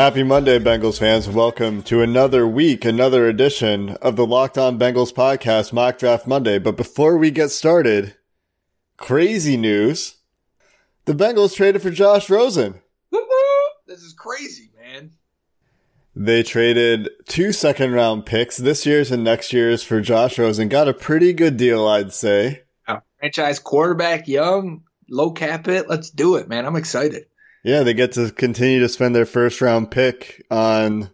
Happy Monday, Bengals fans. Welcome to another week, another edition of the Locked On Bengals podcast, Mock Draft Monday. But before we get started, crazy news. The Bengals traded for Josh Rosen. This is crazy, man. They traded two second round picks this year's and next year's for Josh Rosen. Got a pretty good deal, I'd say. A franchise quarterback, young, low cap it. Let's do it, man. I'm excited. Yeah, they get to continue to spend their first round pick on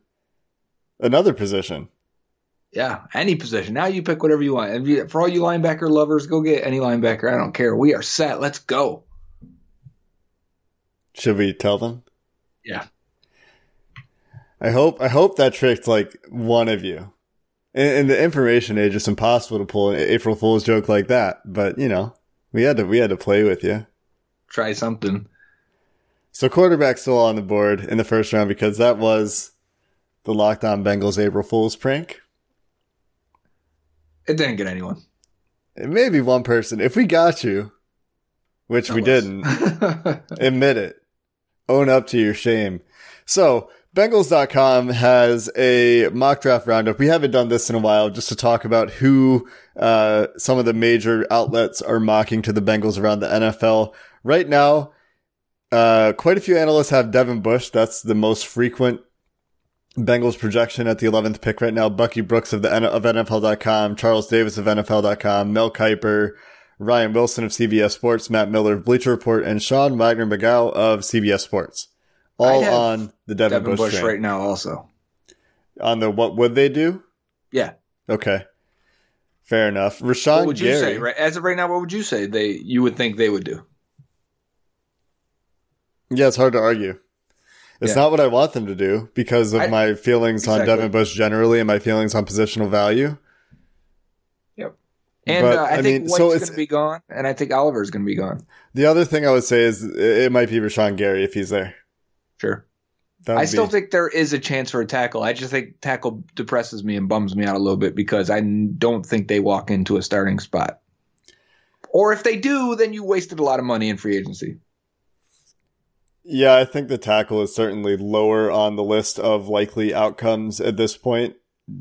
another position. Yeah, any position. Now you pick whatever you want. And for all you linebacker lovers, go get any linebacker. I don't care. We are set. Let's go. Should we tell them? Yeah. I hope I hope that tricked like one of you. In, in the information age, it's impossible to pull an April Fool's joke like that. But you know, we had to we had to play with you. Try something. So quarterback still on the board in the first round because that was the Locked On Bengals April Fool's prank. It didn't get anyone. Maybe one person. If we got you, which we didn't, admit it. Own up to your shame. So Bengals.com has a mock draft roundup. We haven't done this in a while just to talk about who uh, some of the major outlets are mocking to the Bengals around the NFL. Right now, uh, quite a few analysts have Devin Bush. That's the most frequent Bengals projection at the 11th pick right now. Bucky Brooks of the of NFL.com, Charles Davis of NFL.com, Mel Kiper, Ryan Wilson of CBS Sports, Matt Miller of Bleacher Report, and Sean Wagner McGough of CBS Sports. All on the Devin, Devin Bush, Bush right now, also. On the what would they do? Yeah. Okay. Fair enough. Rashan What would you Gary, say? Right, as of right now, what would you say they you would think they would do? Yeah, it's hard to argue. It's Yeah. not what I want them to do because of I- my feelings on Devin Bush generally and my feelings on positional value. Yep. And But, uh, I, I think mean, so going to be gone, and I think Oliver's going to be gone. The other thing I would say is it might be Rashan Gary if he's there. Sure. I would still be- think there is a chance for a tackle. I just think tackle depresses me and bums me out a little bit because I don't think they walk into a starting spot. Or if they do, then you wasted a lot of money in free agency. Yeah, I think the tackle is certainly lower on the list of likely outcomes at this point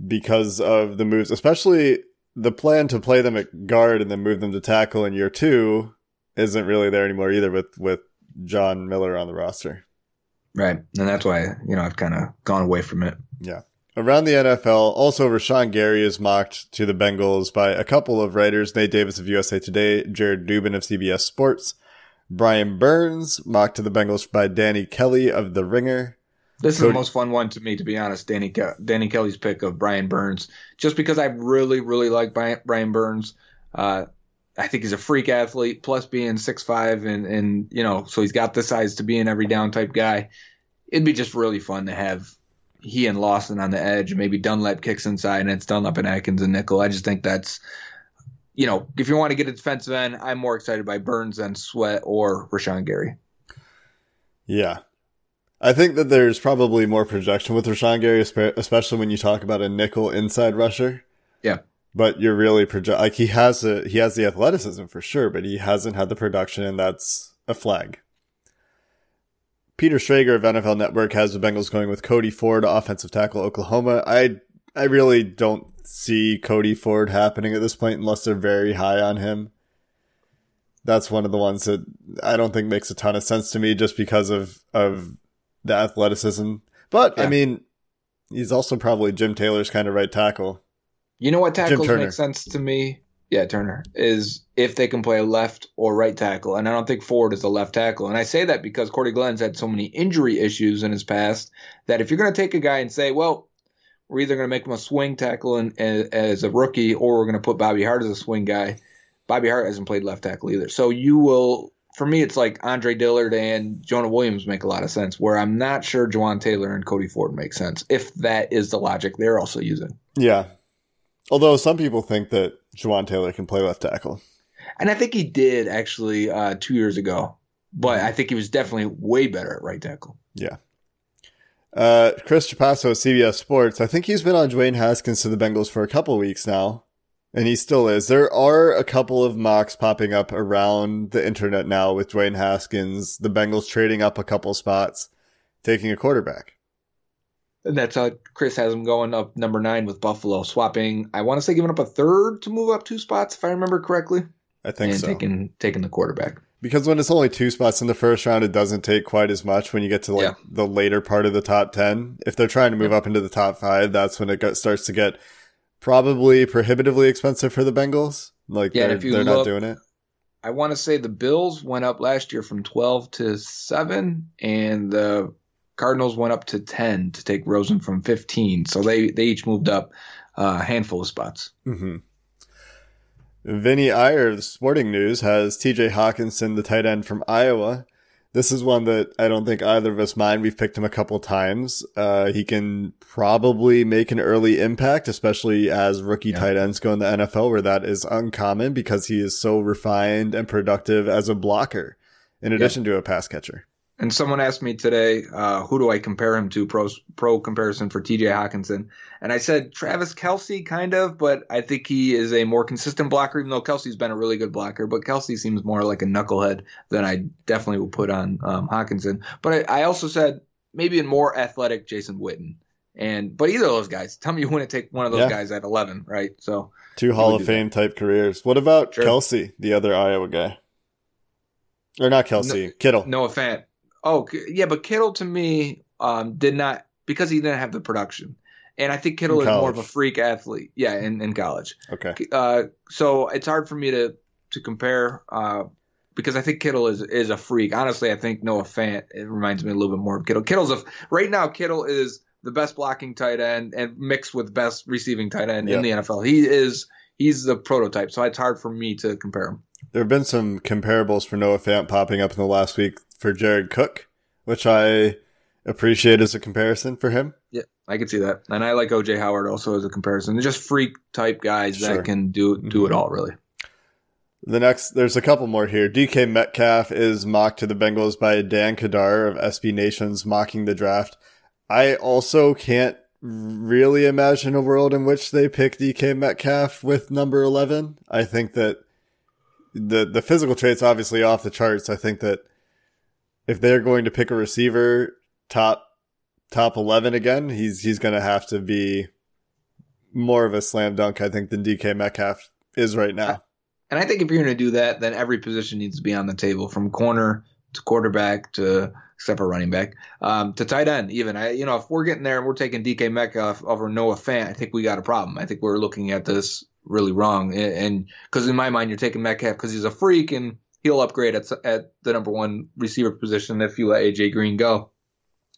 because of the moves, especially the plan to play them at guard and then move them to tackle in year two isn't really there anymore either with, with John Miller on the roster. Right. And that's why, you know, I've kind of gone away from it. Yeah. Around the NFL, also Rashan Gary is mocked to the Bengals by a couple of writers, Nate Davis of USA Today, Jared Dubin of CBS Sports, Brian Burns, mocked to the Bengals by Danny Kelly of The Ringer. This is Cody- the most fun one to me, to be honest. Danny Ke- Danny Kelly's pick of Brian Burns, just because I really, really like Brian, Brian Burns. Uh, I think he's a freak athlete. Plus, being six five and and you know, so he's got the size to be an every down type guy. It'd be just really fun to have he and Lawson on the edge. Maybe Dunlap kicks inside, and it's Dunlap and Atkins and nickel. I just think that's. You know, if you want to get a defensive end, I'm more excited by Burns than Sweat or Rashan Gary. Yeah. I think that there's probably more projection with Rashan Gary, especially when you talk about a nickel inside rusher. Yeah. But you're really project like he has a he has the athleticism for sure, but he hasn't had the production, and that's a flag. Peter Schrager of NFL Network has the Bengals going with Cody Ford, offensive tackle, Oklahoma. I I really don't see Cody Ford happening at this point unless they're very high on him. That's one of the ones that I don't think makes a ton of sense to me just because of of the athleticism. But I mean, he's also probably Jim Turner's kind of right tackle. You know what tackles make sense to me? Yeah, Turner is if they can play left or right tackle, and I don't think Ford is a left tackle. And I say that because Cordy Glenn's had so many injury issues in his past that if you're going to take a guy and say, well, we're either going to make him a swing tackle and, as, as a rookie, or we're going to put Bobby Hart as a swing guy. Bobby Hart hasn't played left tackle either, so you will. For me, it's like Andre Dillard and Jonah Williams make a lot of sense. Where I'm not sure Jawaan Taylor and Cody Ford make sense if that is the logic they're also using. Yeah. Although some people think that Jawaan Taylor can play left tackle. And I think he did actually uh, two years ago, but I think he was definitely way better at right tackle. Yeah. Uh, Chris Trapasso, CBS Sports. I think he's been on Dwayne Haskins to the Bengals for a couple weeks now, and he still is. There are a couple of mocks popping up around the internet now with Dwayne Haskins, the Bengals trading up a couple spots, taking a quarterback. And that's how Chris has him going up number nine with Buffalo, swapping. I want to say giving up a third to move up two spots, if I remember correctly. I think and so. taking taking the quarterback. Because when it's only two spots in the first round, it doesn't take quite as much when you get to like Yeah. the later part of the top 10. If they're trying to move up into the top five, that's when it got, starts to get probably prohibitively expensive for the Bengals. Like Yeah, they're, if you they're not doing it. I want to say the Bills went up last year from 12 to 7, and the Cardinals went up to 10 to take Rosen from 15. So they, they each moved up uh, a handful of spots. hmm Vinny Iyer of the Sporting News has TJ Hockenson, the tight end from Iowa. This is one that I don't think either of us mind. We've picked him a couple times. Uh, he can probably make an early impact, especially as rookie Yeah. tight ends go in the NFL, where that is uncommon because he is so refined and productive as a blocker, in addition to a pass catcher. And someone asked me today, uh, who do I compare him to? Pro, pro comparison for TJ Hockenson. And I said Travis Kelce, kind of, but I think he is a more consistent blocker, even though Kelce's been a really good blocker. But Kelce seems more like a knucklehead than I definitely would put on um, Hockenson. But I, I also said maybe a more athletic Jason Witten. And but either of those guys, tell me you wouldn't take one of those Yeah. guys at 11, right? So Two Hall of do that. Fame type careers. What about Sure. Kelce, the other Iowa guy? Or not Kelce, Kittle. Noah Fant. Oh, yeah, but Kittle to me um, did not because he didn't have the production, and I think Kittle is more of a freak athlete. Yeah, in, in college. Okay. Uh, so it's hard for me to to compare uh, because I think Kittle is is a freak. Honestly, I think Noah Fant it reminds me a little bit more of Kittle. Kittle's a right now. Kittle is the best blocking tight end and mixed with best receiving tight end in the NFL. He is he's the prototype. So it's hard for me to compare him. There have been some comparables for Noah Fant popping up in the last week for Jared Cook, which I appreciate as a comparison for him. Yeah, I can see that, and I like OJ Howard also as a comparison. They're just freak type guys Sure. that can do do it mm-hmm. all really. The next, there's a couple more here. DK Metcalf is mocked to the Bengals by Dan Kadar of SB Nations mocking the draft. I also can't really imagine a world in which they pick DK Metcalf with number 11. I think that the, the physical traits obviously off the charts. I think that if they're going to pick a receiver top, top 11 again, he's, he's going to have to be more of a slam dunk, I think, than DK Metcalf is right now. And I think if you're going to do that, then every position needs to be on the table, from corner to quarterback to except for running back um, to tight end. Even I, you know, if we're getting there and we're taking DK Metcalf over Noah Fant, I think we got a problem. I think we're looking at this really wrong. And because in my mind, you're taking Metcalf because he's a freak and he'll upgrade at at the number one receiver position if you let AJ Green go.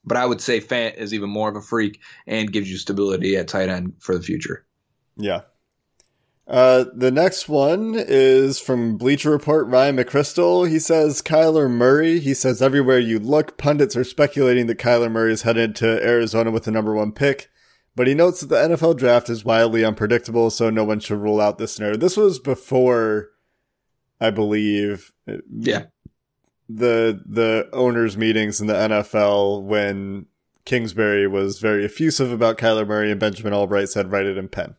But I would say Fant is even more of a freak and gives you stability at tight end for the future. Yeah. Uh, the next one is from Bleacher Report, Ryan McCrystal. He says Kyler Murray. He says everywhere you look, pundits are speculating that Kyler Murray is headed to Arizona with the number one pick. But he notes that the NFL draft is wildly unpredictable, so no one should rule out this scenario. This was before, I believe, Yeah. the the owners' meetings in the NFL when Kingsbury was very effusive about Kyler Murray and Benjamin Albright said write it in pen.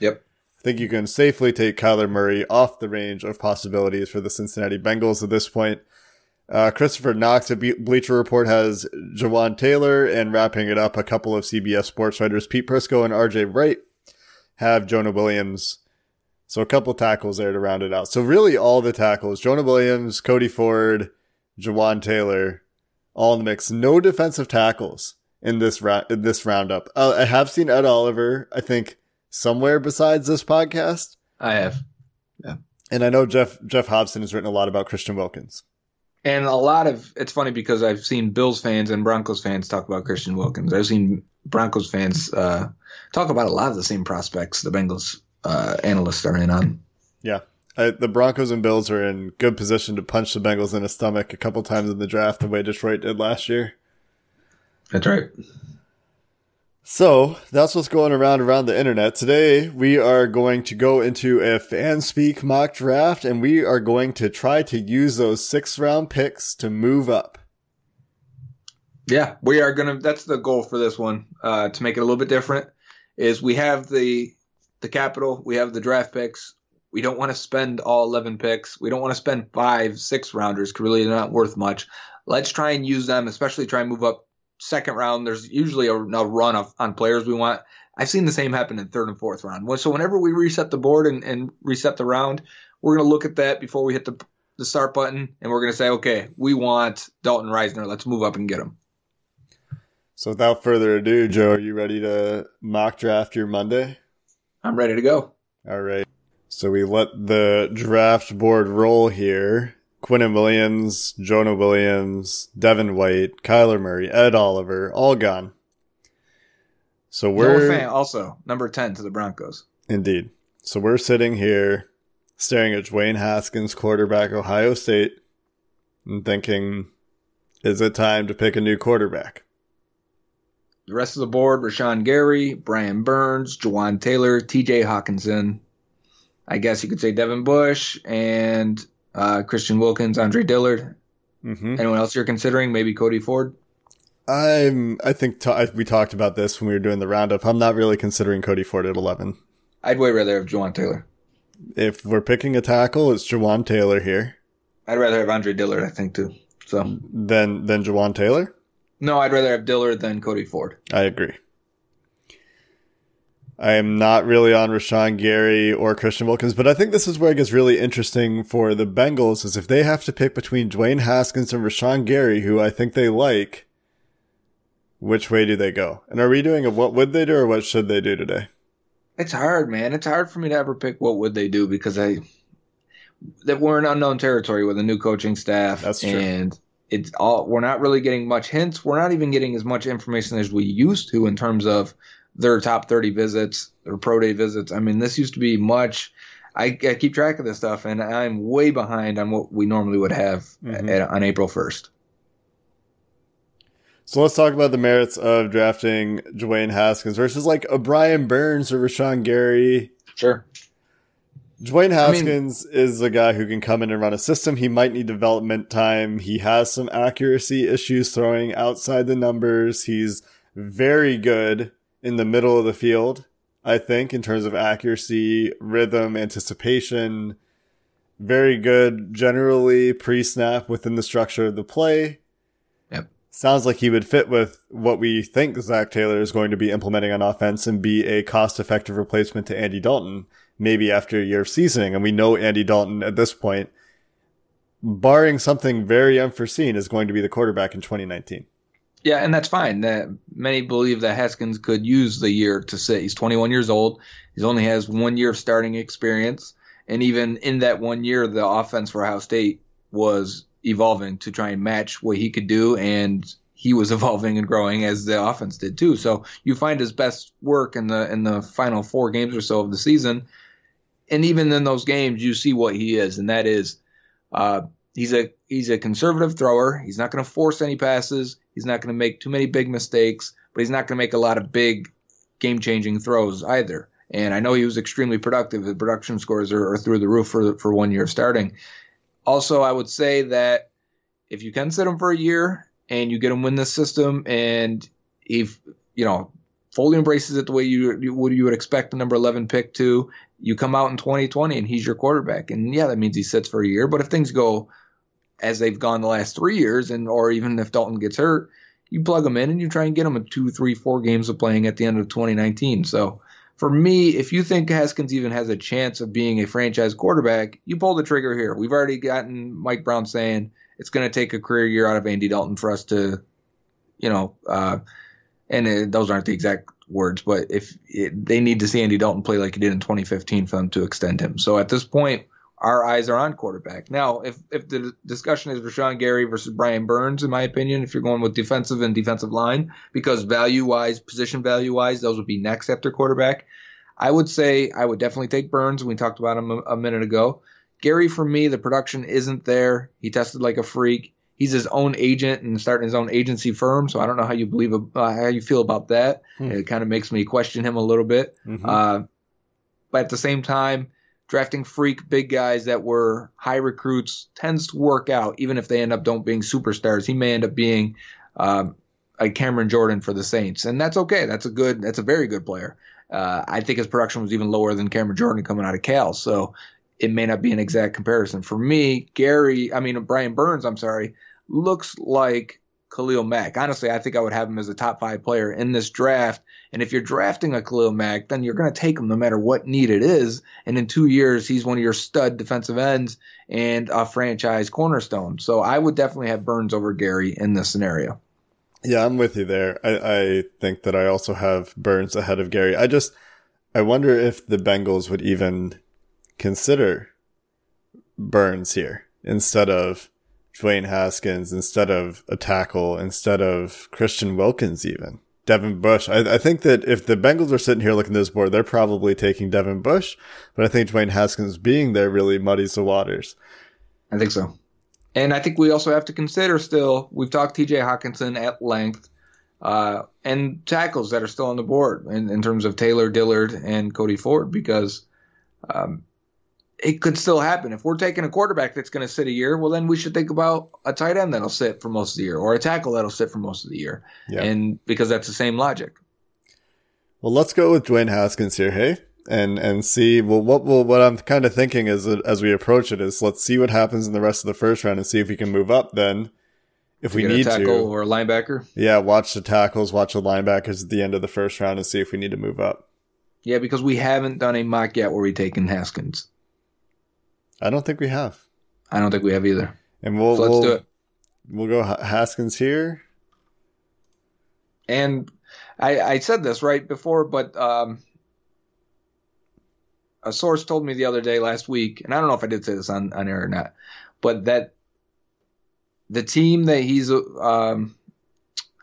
Yep. I think you can safely take Kyler Murray off the range of possibilities for the Cincinnati Bengals at this point. Uh, Christopher Knox at Bleacher Report has Jawaan Taylor, and wrapping it up, a couple of CBS sports writers, Pete Prisco and RJ Wright, have Jonah Williams. So a couple tackles there to round it out. So really all the tackles, Jonah Williams, Cody Ford, Jawaan Taylor, all in the mix. No defensive tackles in this ra- in this roundup. Uh, I have seen Ed Oliver, I think, somewhere besides this podcast. I have. Yeah. And I know Geoff Geoff Hobson has written a lot about Christian Wilkins. And a lot of it's funny because I've seen Bills fans and Broncos fans talk about Christian Wilkins. I've seen Broncos fans uh, talk about a lot of the same prospects the Bengals uh, analysts are in on. Yeah. Uh, the Broncos and Bills are in good position to punch the Bengals in the stomach a couple times in the draft, the way Detroit did last year. That's right. So that's what's going around around the internet. Today we are going to go into a fan speak mock draft and we are going to try to use those six round picks to move up. Yeah, we are gonna that's the goal for this one, uh, to make it a little bit different. Is we have the the capital, we have the draft picks. We don't want to spend all eleven picks. We don't want to spend five, six rounders because really they're not worth much. Let's try and use them, especially try and move up second round, there's usually a, a run of, on players we want. I've seen the same happen in third and fourth round. So whenever we reset the board and, and reset the round, we're going to look at that before we hit the, the start button, and we're going to say, okay, we want Dalton Risner. Let's move up and get him. So without further ado, Joe, are you ready to mock draft your Monday? I'm ready to go. All right. So we let the draft board roll here. Quinnen Williams, Jonah Williams, Devin White, Kyler Murray, Ed Oliver, all gone. So we're fan also number ten to the Broncos. Indeed. So we're sitting here staring at Dwayne Haskins, quarterback, Ohio State, and thinking, is it time to pick a new quarterback? The rest of the board: Rashan Gary, Brian Burns, Jawaan Taylor, T.J. Hockenson. I guess you could say Devin Bush and uh, Christian Wilkins, Andre Dillard. Mm-hmm. Anyone else you're considering? Maybe Cody Ford. I'm. I think t- we talked about this when we were doing the roundup. I'm not really considering Cody Ford at 11. I'd way rather have Jawaan Taylor. If we're picking a tackle, it's Jawaan Taylor here. I'd rather have Andre Dillard, I think, too. So then, then Jawaan Taylor. No, I'd rather have Dillard than Cody Ford. I agree. I am not really on Rashan Gary or Christian Wilkins, but I think this is where it gets really interesting for the Bengals is if they have to pick between Dwayne Haskins and Rashan Gary, who I think they like, which way do they go? And are we doing a what would they do or what should they do today? It's hard, man. It's hard for me to ever pick what would they do because I that we're in unknown territory with a new coaching staff. That's true. And it's all we're not really getting much hints. We're not even getting as much information as we used to in terms of their top 30 visits, their pro day visits. I mean, this used to be much. I, I keep track of this stuff, and I'm way behind on what we normally would have mm-hmm. at, on April 1st. So let's talk about the merits of drafting Dwayne Haskins versus like a Brian Burns or Rashan Gary. Sure. Dwayne Haskins I mean, is a guy who can come in and run a system. He might need development time. He has some accuracy issues throwing outside the numbers. He's very good in the middle of the field, I think, in terms of accuracy, rhythm, anticipation. Very good generally pre snap within the structure of the play. Yep. Sounds like he would fit with what we think Zac Taylor is going to be implementing on offense and be a cost effective replacement to Andy Dalton, maybe after a year of seasoning. And we know Andy Dalton at this point, barring something very unforeseen, is going to be the quarterback in 2019. Yeah, and that's fine. That many believe that Haskins could use the year to sit. He's 21 years old. He only has one year of starting experience, and even in that one year, the offense for Ohio State was evolving to try and match what he could do, and he was evolving and growing as the offense did too. So you find his best work in the in the final four games or so of the season, and even in those games, you see what he is, and that is. Uh, he's a he's a conservative thrower. He's not going to force any passes. He's not going to make too many big mistakes, but he's not going to make a lot of big game changing throws either. And I know he was extremely productive. The production scores are, are through the roof for for one year starting. Also, I would say that if you can sit him for a year and you get him win this system, and if you know fully embraces it the way you, you would you would expect the number 11 pick to, you come out in 2020 and he's your quarterback. And yeah, that means he sits for a year. But if things go as they've gone the last three years, and or even if Dalton gets hurt, you plug them in and you try and get them a two, three, four games of playing at the end of 2019. So for me, if you think Haskins even has a chance of being a franchise quarterback, you pull the trigger here. We've already gotten Mike Brown saying it's going to take a career year out of Andy Dalton for us to, you know, uh, and it, those aren't the exact words, but if it, they need to see Andy Dalton play like he did in 2015 for them to extend him. So at this point, our eyes are on quarterback. Now, if if the discussion is Rashan Gary versus Brian Burns, in my opinion, if you're going with defensive and defensive line, because value wise, position value wise, those would be next after quarterback. I would say I would definitely take Burns. We talked about him a, a minute ago. Gary, for me, the production isn't there. He tested like a freak. he's his own agent and starting his own agency firm. So I don't know how you believe uh, how you feel about that. Hmm. It kind of makes me question him a little bit. Mm-hmm. Uh, but at the same time, drafting freak big guys that were high recruits tends to work out, even if they end up don't being superstars. He may end up being um, a Cameron Jordan for the Saints, and that's okay. That's a good. That's a very good player. Uh, I think his production was even lower than Cameron Jordan coming out of Cal, so it may not be an exact comparison. For me, Gary, I mean Brian Burns, I'm sorry, looks like Khalil Mack. Honestly, I think I would have him as a top five player in this draft. And if you're drafting a Khalil Mack, then you're going to take him no matter what need it is. And in two years, he's one of your stud defensive ends and a franchise cornerstone. So I would definitely have Burns over Gary in this scenario. Yeah, I'm with you there. I, I think that I also have Burns ahead of Gary. I just, I wonder if the Bengals would even consider Burns here instead of Dwayne Haskins, instead of a tackle, instead of Christian Wilkins, even. Devin Bush. I, I, think that if the Bengals are sitting here looking at this board, they're probably taking Devin Bush, but I think Dwayne Haskins being there really muddies the waters. I think so. And I think we also have to consider still, we've talked TJ Hockenson at length, uh, and tackles that are still on the board in, in terms of Taylor Dillard and Cody Ford, because um, it could still happen. If we're taking a quarterback that's going to sit a year, well, then we should think about a tight end that'll sit for most of the year or a tackle that'll sit for most of the year. Yeah. And because that's the same logic. Well, let's go with Dwayne Haskins here, hey? And, and see, well, what, well, what I'm kind of thinking is as we approach it is let's see what happens in the rest of the first round and see if we can move up then if we need tackle to. or a linebacker. Yeah. Watch the tackles, watch the linebackers at the end of the first round and see if we need to move up. Yeah, because we haven't done a mock yet where we taken Haskins. I don't think we have. I don't think we have either. And we'll, so let's we'll, do it. We'll go Haskins here. And I, I said this right before, but um, a source told me the other day last week, and I don't know if I did say this on, on air or not, but that the team that he's um,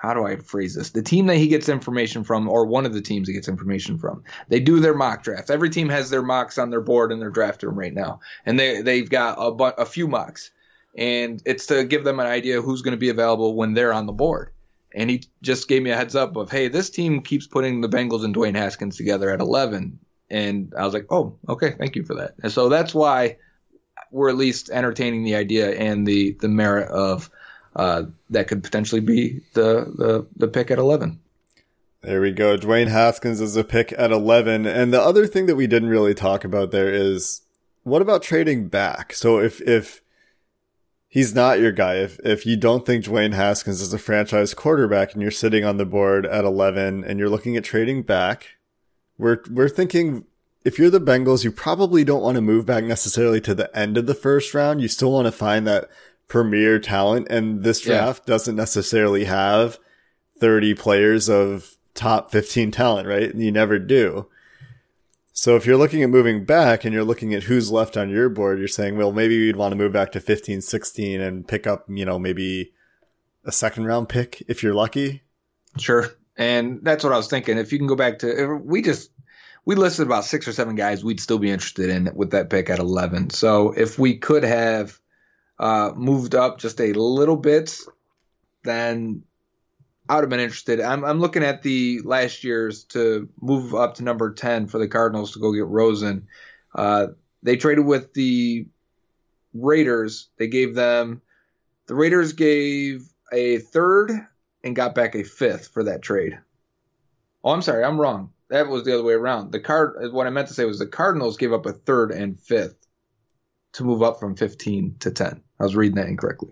how do I phrase this? The team that he gets information from, or one of the teams he gets information from, they do their mock drafts. Every team has their mocks on their board in their draft room right now, and they they've got a, bu- a few mocks, and it's to give them an idea who's going to be available when they're on the board. And he just gave me a heads up of, hey, this team keeps putting the Bengals and Dwayne Haskins together at 11, and I was like, oh, okay, thank you for that. And so that's why we're at least entertaining the idea and the the merit of uh, that could potentially be the, the, the pick at 11. There we go. Dwayne Haskins is a pick at 11. And the other thing that we didn't really talk about there is what about trading back? So if, if he's not your guy, if, if you don't think Dwayne Haskins is a franchise quarterback and you're sitting on the board at 11 and you're looking at trading back, we're, we're thinking if you're the Bengals, you probably don't want to move back necessarily to the end of the first round. You still want to find that premier talent. And this draft yeah. doesn't necessarily have 30 players of top 15 talent, right? And You never do. So if you're looking at moving back and you're looking at who's left on your board, you're saying, well, maybe you'd want to move back to 15, 16 and pick up, you know, maybe a second round pick if you're lucky. Sure. And that's what I was thinking. If you can go back to, we just, we listed about six or seven guys we'd still be interested in with that pick at 11. So if we could have uh, moved up just a little bit, then I would have been interested. I'm, I'm looking at the last year's to move up to number 10 for the Cardinals to go get Rosen. Uh, they traded with the Raiders. They gave them, the Raiders gave a third and got back a fifth for that trade. Oh, I'm sorry, I'm wrong. That was the other way around. The card, what I meant to say was the Cardinals gave up a third and fifth to move up from 15 to 10. I was reading that incorrectly.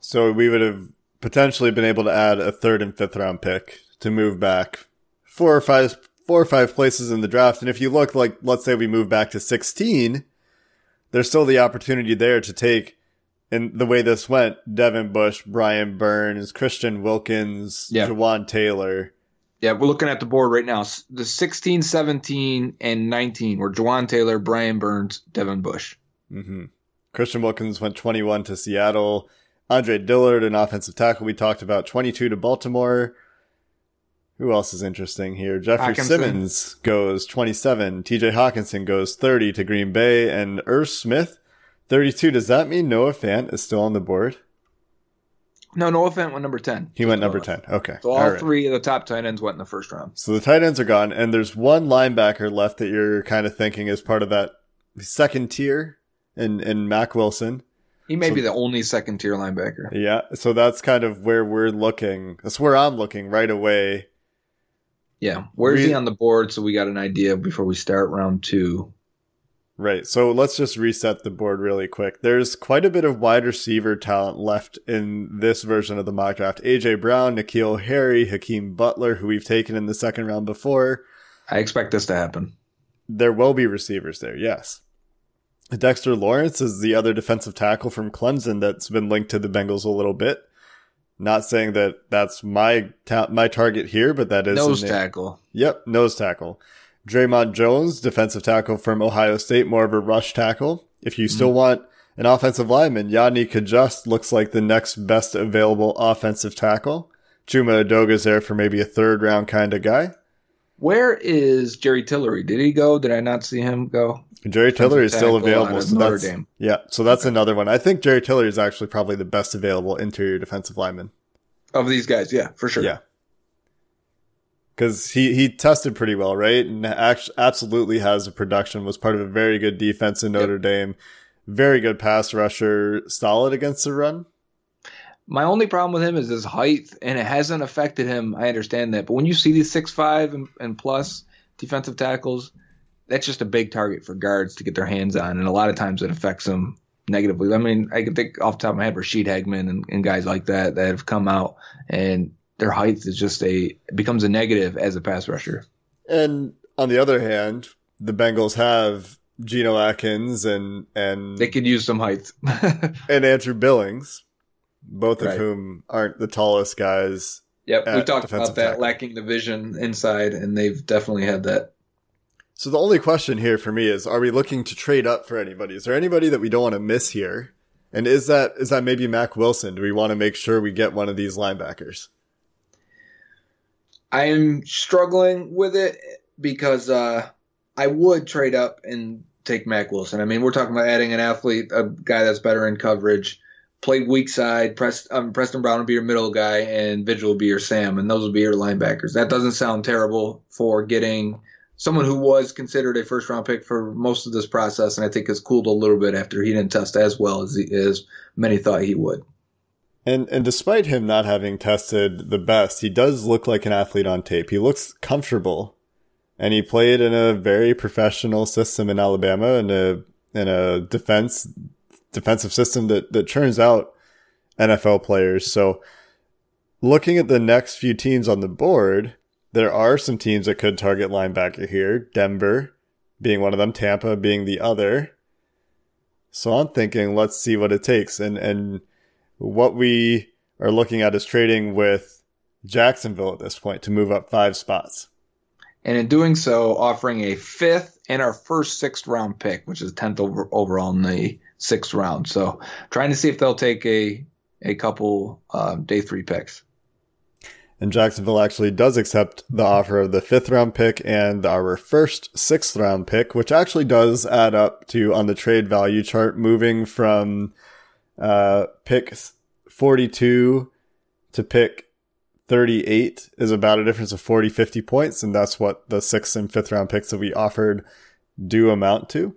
So we would have potentially been able to add a third and fifth round pick to move back four or five four or five places in the draft. And if you look like let's say we move back to 16, there's still the opportunity there to take in the way this went, Devin Bush, Brian Burns, Christian Wilkins, yeah. Jawaan Taylor. Yeah, we're looking at the board right now. The 16, 17, and 19 were Jawaan Taylor, Brian Burns, Devin Bush. Mm-hmm. Christian Wilkins went 21 to Seattle. Andre Dillard, an offensive tackle we talked about, 22 to Baltimore. Who else is interesting here? Jeffrey Hockenson. Simmons goes 27. TJ Hockenson goes 30 to Green Bay. And Irv Smith, 32. Does that mean Noah Fant is still on the board? No, Noah Fant went number 10. He went number 10. Okay. So all, all right. three of the top tight ends went in the first round. So the tight ends are gone, and there's one linebacker left that you're kind of thinking is part of that second tier in, in Mack Wilson. He may so, be the only second tier linebacker. Yeah. So that's kind of where we're looking. That's where I'm looking right away. Yeah. Where's Re- he on the board so we got an idea before we start round two? Right. So let's just reset the board really quick. There's quite a bit of wide receiver talent left in this version of the mock draft. AJ Brown, N'Keal Harry, Hakeem Butler, who we've taken in the second round before. I expect this to happen. There will be receivers there, yes. Dexter Lawrence is the other defensive tackle from Clemson that's been linked to the Bengals a little bit. Not saying that that's my ta- my target here, but that is nose tackle. Yep, nose tackle. Dre'Mont Jones, defensive tackle from Ohio State, more of a rush tackle. If you still mm-hmm. want an offensive lineman, Yodny Cajuste looks like the next best available offensive tackle. Chuma Edoga's there for maybe a third round kind of guy. Where is Jerry Tillery? Did he go? Did I not see him go? Jerry Tillery is still available. So that's, Dame. Yeah, so that's okay. another one. I think Jerry Tillery is actually probably the best available interior defensive lineman of these guys. Yeah, for sure. Yeah, because he he tested pretty well, right? And actually, absolutely has a production. Was part of a very good defense in Notre yep. Dame. Very good pass rusher. Solid against the run. My only problem with him is his height, and it hasn't affected him. I understand that, but when you see these six five and, and plus defensive tackles, that's just a big target for guards to get their hands on, and a lot of times it affects them negatively. I mean, I can think off the top of my head Ra'Shede Hageman and, and guys like that that have come out and their height is just a becomes a negative as a pass rusher. And on the other hand, the Bengals have Geno Atkins and and they could use some height. and Andrew Billings, both right. of whom aren't the tallest guys. Yep, we talked about that tackle. lacking the vision inside, and they've definitely had that. So the only question here for me is: Are we looking to trade up for anybody? Is there anybody that we don't want to miss here? And is that is that maybe Mack Wilson? Do we want to make sure we get one of these linebackers? I'm struggling with it because uh, I would trade up and take Mack Wilson. I mean, we're talking about adding an athlete, a guy that's better in coverage, play weak side. Prest, um, Preston Brown would be your middle guy, and Vigil would be your Sam, and those would be your linebackers. That doesn't sound terrible for getting someone who was considered a first round pick for most of this process, and I think has cooled a little bit after he didn't test as well as, he, as many thought he would. And and despite him not having tested the best, he does look like an athlete on tape. He looks comfortable. And he played in a very professional system in Alabama in a in a defense defensive system that, that churns out NFL players. So looking at the next few teams on the board, there are some teams that could target linebacker here. Denver being one of them, Tampa being the other. So I'm thinking, let's see what it takes. And and what we are looking at is trading with Jacksonville at this point to move up five spots. And in doing so, offering a fifth and our first sixth round pick, which is 10th over, overall in the sixth round. So trying to see if they'll take a, a couple uh, day three picks. And Jacksonville actually does accept the offer of the fifth round pick and our first sixth round pick, which actually does add up to on the trade value chart, moving from uh, pick 42 to pick 38 is about a difference of 40, 50 points. And that's what the sixth and fifth round picks that we offered do amount to.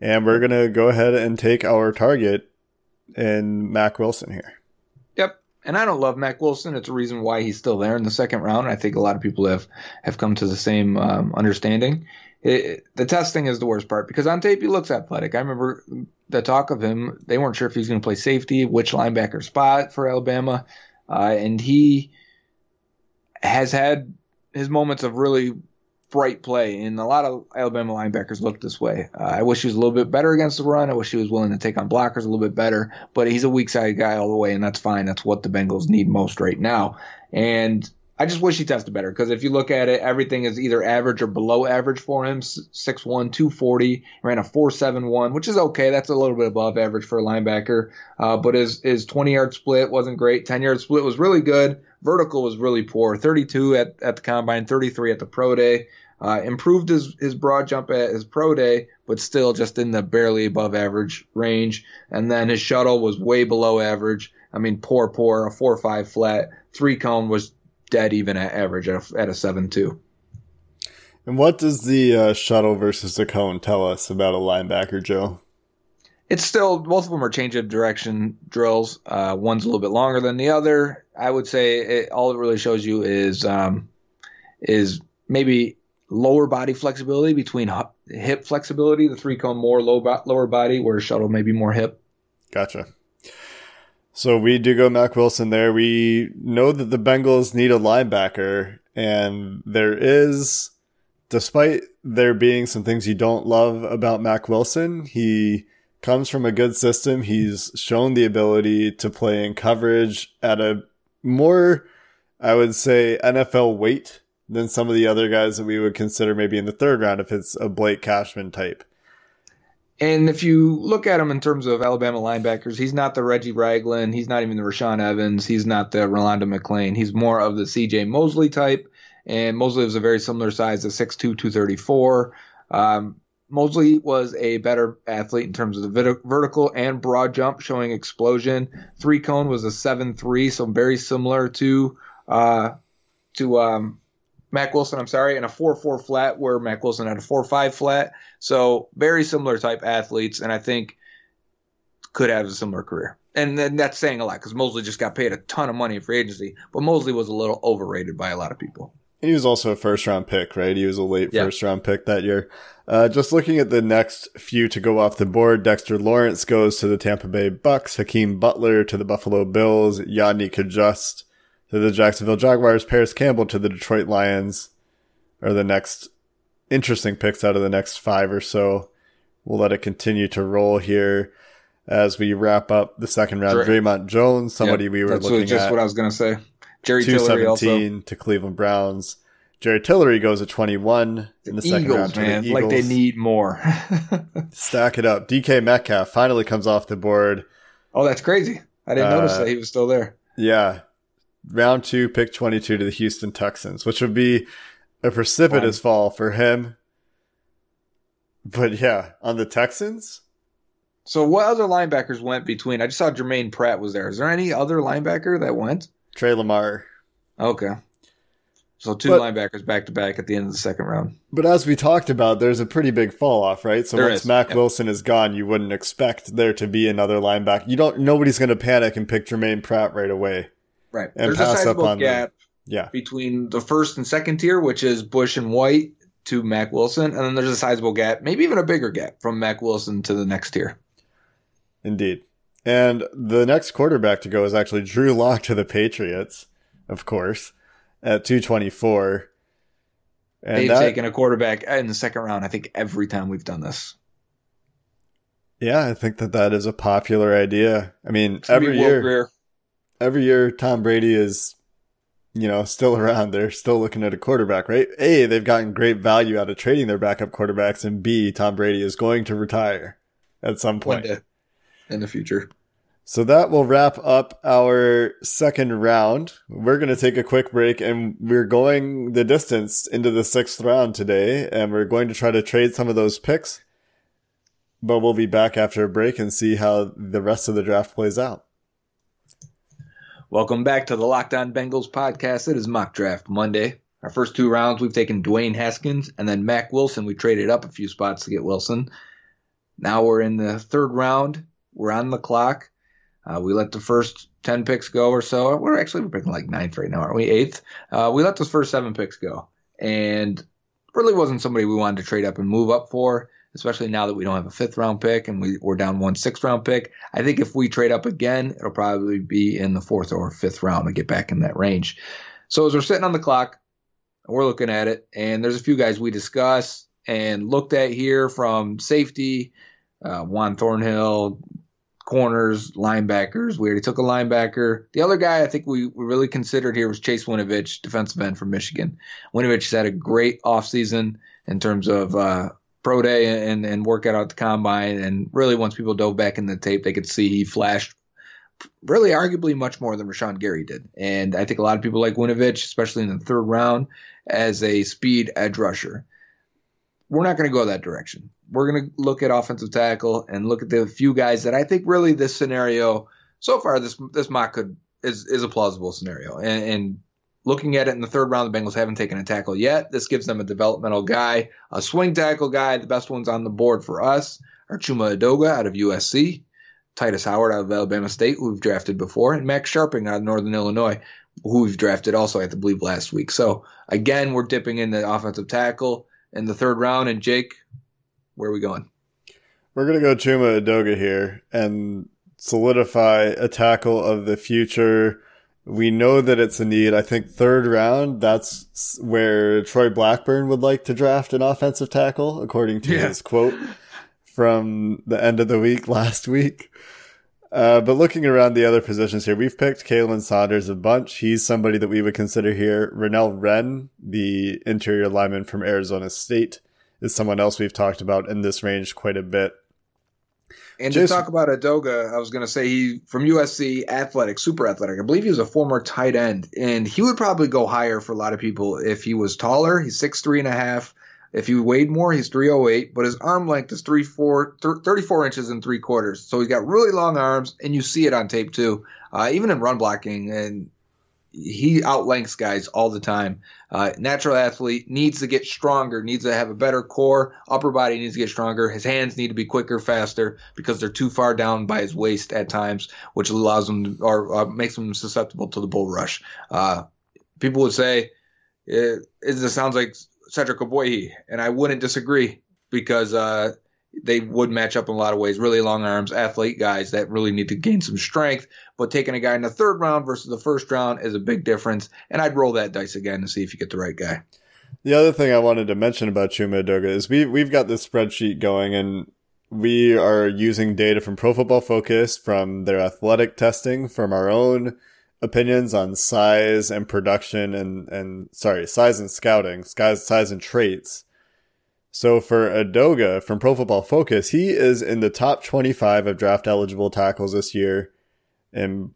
And we're going to go ahead and take our target in Mack Wilson here. And I don't love Mack Wilson. It's a reason why he's still there in the second round. I think a lot of people have, have come to the same um, understanding. It, the testing is the worst part because on tape he looks athletic. I remember the talk of him. They weren't sure if he was going to play safety, which linebacker spot for Alabama, uh, and he has had his moments of really bright play. And a lot of Alabama linebackers look this way. Uh, I wish he was a little bit better against the run. I wish he was willing to take on blockers a little bit better. But he's a weak side guy all the way, and that's fine. That's what the Bengals need most right now. And I just wish he tested better because if you look at it, everything is either average or below average for him. 6'1, 240, ran a 4.71, which is okay. That's a little bit above average for a linebacker. Uh, but his, his 20 yard split wasn't great. 10 yard split was really good. Vertical was really poor. 32 at, at the combine, 33 at the pro day. Uh, improved his, his broad jump at his pro day, but still just in the barely above average range. And then his shuttle was way below average. I mean, poor, poor, a 4 5 flat. Three cone was dead even at average at a, at a seven two. And what does the uh, shuttle versus the cone tell us about a linebacker, Joe? It's still both of them are change of direction drills. Uh, one's a little bit longer than the other. I would say it, all it really shows you is um, is maybe lower body flexibility between hip flexibility. The three cone more low lower body, where shuttle maybe more hip. Gotcha. So we do go Mack Wilson there. We know that the Bengals need a linebacker, and there is, despite there being some things you don't love about Mack Wilson, he comes from a good system. He's shown the ability to play in coverage at a more, I would say, NFL weight than some of the other guys that we would consider maybe in the third round if it's a Blake Cashman type. And if you look at him in terms of Alabama linebackers, he's not the Reggie Ragland. He's not even the Rashaan Evans. He's not the Rolando McClain. He's more of the CJ Mosley type. And Mosley was a very similar size to 6'2, 234. Um, Mosley was a better athlete in terms of the vit- vertical and broad jump, showing explosion. Three cone was a 7'3, so very similar to uh, to um, Mack Wilson, I'm sorry, and a 4 4 flat where Mack Wilson had a 4 5 flat. So very similar type athletes, and I think could have a similar career. And then that's saying a lot because Mosley just got paid a ton of money in free agency, but Mosley was a little overrated by a lot of people. He was also a first round pick, right? He was a late yeah. first round pick that year. Uh, just looking at the next few to go off the board, Dexter Lawrence goes to the Tampa Bay Bucks, Hakeem Butler to the Buffalo Bills, Yodny Cajuste to the Jacksonville Jaguars, Parris Campbell to the Detroit Lions are the next interesting picks out of the next five or so. We'll let it continue to roll here as we wrap up the second round. Dre- Dre'Mont Jones, somebody yep, we were looking just at. just what I was going to say. Jerry Tillery also. to Cleveland Browns. Jerry Tillery goes at 21 in the, the second round. Man, the like they need more. Stack it up. DK Metcalf finally comes off the board. Oh, that's crazy. I didn't uh, notice that he was still there. Yeah round two, pick 22 to the Houston Texans, which would be a precipitous Fine. fall for him. But yeah, on the Texans. So what other linebackers went between? I just saw Germaine Pratt was there. Is there any other linebacker that went? Tre Lamar. Okay. So two but, linebackers back to back at the end of the second round. But as we talked about, there's a pretty big fall off, right? So there once is. Mack yep. Wilson is gone, you wouldn't expect there to be another linebacker. You don't. Nobody's going to panic and pick Germaine Pratt right away. Right. And There's a sizable gap yeah. between the first and second tier, which is Bush and White to Mack Wilson, and then there's a sizable gap, maybe even a bigger gap from Mack Wilson to the next tier. Indeed. And the next quarterback to go is actually Drew Lock to the Patriots, of course, at 224. And They've that, taken a quarterback in the second round, I think, every time we've done this. Yeah, I think that that is a popular idea. I mean, every year, every year Tom Brady is, you know, still around. They're still looking at a quarterback, right? A, they've gotten great value out of trading their backup quarterbacks, and B, Tom Brady is going to retire at some point in the future. So that will wrap up our second round. We're going to take a quick break and we're going the distance into the sixth round today. And we're going to try to trade some of those picks. But we'll be back after a break and see how the rest of the draft plays out. Welcome back to the Locked On Bengals podcast. It is mock draft Monday. Our first two rounds, we've taken Dwayne Haskins and then Mack Wilson. We traded up a few spots to get Wilson. Now we're in the third round. We're on the clock. Uh, we let the first 10 picks go or so. We're actually we're picking like ninth right now, aren't we? Eighth. Uh, we let those first seven picks go. And really wasn't somebody we wanted to trade up and move up for especially now that we don't have a fifth round pick and we, we're down one sixth round pick. I think if we trade up again, it'll probably be in the fourth or fifth round to get back in that range. So as we're sitting on the clock, we're looking at it, and there's a few guys we discussed and looked at here from safety, uh, Juan Thornhill, corners, linebackers. We already took a linebacker. The other guy I think we, we really considered here was Chase Winovich, defensive end from Michigan. Winovich has had a great offseason in terms of uh, pro day and, and work out at the combine. And really, once people dove back in the tape, they could see he flashed really arguably much more than Rashan Gary did. And I think a lot of people like Winovich, especially in the third round, as a speed edge rusher. We're not going to go that direction. We're going to look at offensive tackle and look at the few guys that I think really this scenario so far this this mock could is is a plausible scenario. And, and looking at it in the third round, the Bengals haven't taken a tackle yet. This gives them a developmental guy, a swing tackle guy. The best ones on the board for us are Chuma Edoga out of USC, Tytus Howard out of Alabama State, who we've drafted before, and Max Scharping out of Northern Illinois, who we've drafted also, I believe, last week. So again, we're dipping in the offensive tackle in the third round. And Jake, where are we going? We're gonna go Chuma Edoga here and solidify a tackle of the future. We know that it's a need. I think third round, that's where Troy Blackburn would like to draft an offensive tackle, according to yeah. his quote from the end of the week last week. Uh, but looking around the other positions here, we've picked Khalen Saunders a bunch. He's somebody that we would consider here. Renell Wren, the interior lineman from Arizona State, is someone else we've talked about in this range quite a bit. And Just, to talk about Edoga, I was going to say he from USC, athletic, super athletic. I believe he was a former tight end, and he would probably go higher for a lot of people if he was taller. He's six three and a half. If he weighed more, he's 308, but his arm length is 34, 34 inches and three quarters. So he's got really long arms, and you see it on tape too, uh, even in run blocking. And he outlengths guys all the time. Uh, natural athlete needs to get stronger, needs to have a better core. Upper body needs to get stronger. His hands need to be quicker, faster because they're too far down by his waist at times, which allows him or uh, makes him susceptible to the bull rush. Uh, people would say it, it sounds like Cedric Ogbuehi, and I wouldn't disagree because uh, they would match up in a lot of ways. Really long arms, athlete guys that really need to gain some strength. But taking a guy in the third round versus the first round is a big difference. And I'd roll that dice again to see if you get the right guy. The other thing I wanted to mention about Chuma Edoga is we we've got this spreadsheet going and we are using data from Pro Football Focus, from their athletic testing, from our own opinions on size and production and, and sorry, size and scouting, size, size and traits. So for Edoga from Pro Football Focus, he is in the top 25 of draft eligible tackles this year. And,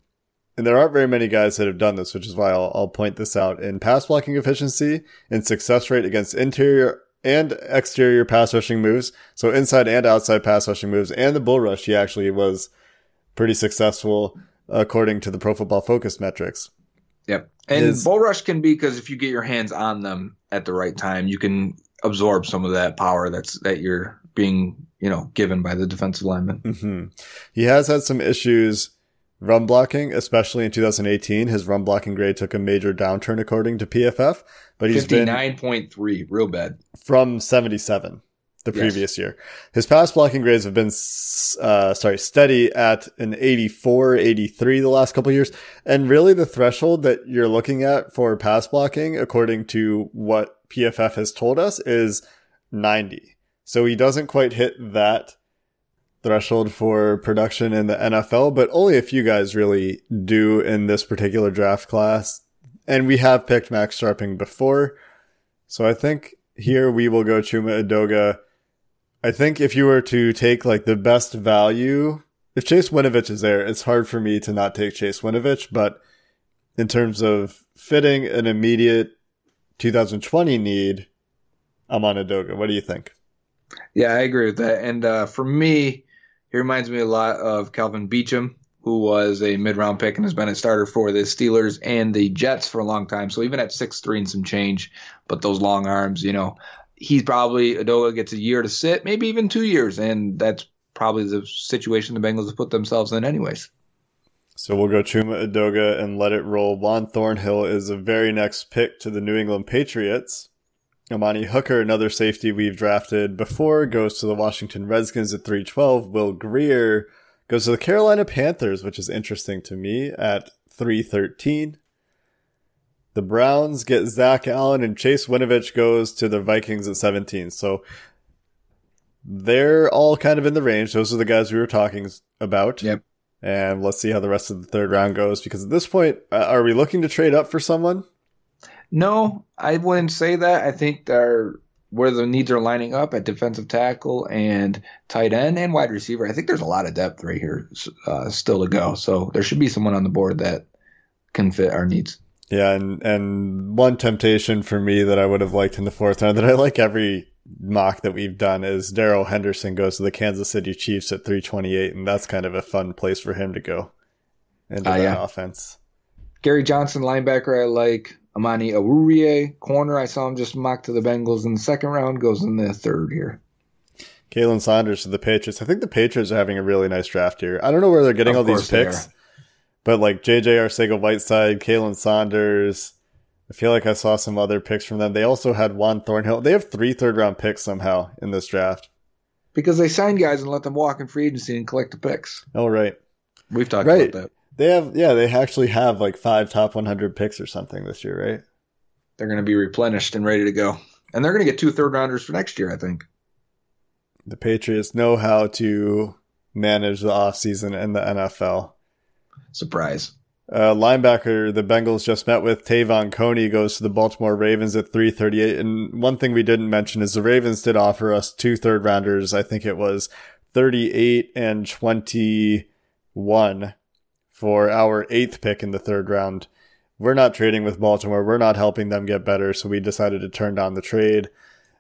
and there aren't very many guys that have done this, which is why I'll, I'll point this out in pass blocking efficiency and success rate against interior and exterior pass rushing moves. So inside and outside pass rushing moves and the bull rush, he actually was pretty successful according to the Pro Football Focus metrics. Yep. And bull rush can be because if you get your hands on them at the right time, you can absorb some of that power that's that you're being, you know, given by the defensive lineman. Mm-hmm. He has had some issues run blocking, especially in 2018. His run blocking grade took a major downturn according to PFF, but he's 59.3, real bad. From 77 the yes. previous year. His pass blocking grades have been, uh, sorry, steady at an 84, 83 the last couple years. And really the threshold that you're looking at for pass blocking, according to what PFF has told us, is 90. So he doesn't quite hit that threshold for production in the NFL, but only a few guys really do in this particular draft class. And we have picked Max Scharping before. So I think here we will go Chuma Edoga. I think if you were to take like the best value, if Chase Winovich is there, it's hard for me to not take Chase Winovich. But in terms of fitting an immediate 2020 need, I'm. What do you think? Yeah, I agree with that. And uh, for me, he reminds me a lot of Kelvin Beachum, who was a mid round pick and has been a starter for the Steelers and the Jets for a long time. So even at six three and some change, but those long arms, you know, he's probably Edoga gets a year to sit, maybe even two years, and that's probably the situation the Bengals have put themselves in, anyways. So we'll go Chuma Edoga and let it roll. Juan Thornhill is the very next pick to the New England Patriots. Amani Hooker, another safety we've drafted before, goes to the Washington Redskins at 312. Will Grier goes to the Carolina Panthers, which is interesting to me, at 313. The Browns get Zach Allen and Chase Winovich goes to the Vikings at 17. So they're all kind of in the range. Those are the guys we were talking about. Yep. And let's see how the rest of the third round goes because at this point, uh, are we looking to trade up for someone? No, I wouldn't say that. I think they're where the needs are lining up at defensive tackle and tight end and wide receiver. I think there's a lot of depth right here uh, still to go. So there should be someone on the board that can fit our needs. Yeah, and and one temptation for me that I would have liked in the fourth round that I like every mock that we've done is Darrell Henderson goes to the Kansas City Chiefs at 328, and that's kind of a fun place for him to go. into uh, that yeah. offense. Gary Johnson, linebacker, I like. Amani Oruwariye, corner. I saw him just mock to the Bengals in the second round. Goes in the third here. Khalen Saunders to the Patriots. I think the Patriots are having a really nice draft here. I don't know where they're getting of all these picks, but like JJ Arcega Whiteside, Khalen Saunders. I feel like I saw some other picks from them. They also had Juan Thornhill. They have three third round picks somehow in this draft. Because they signed guys and let them walk in free agency and collect the picks. Oh, right. We've talked right. about that. They have, yeah, they actually have like five top 100 picks or something this year, right? They're going to be replenished and ready to go. And they're going to get two third rounders for next year, I think. The Patriots know how to manage the offseason in the NFL. Surprise. Uh, linebacker the Bengals just met with Te'von Coney goes to the Baltimore Ravens at 338. And one thing we didn't mention is the Ravens did offer us two third rounders. I think it was 38 and 21 for our eighth pick in the third round. We're not trading with Baltimore. We're not helping them get better. So we decided to turn down the trade.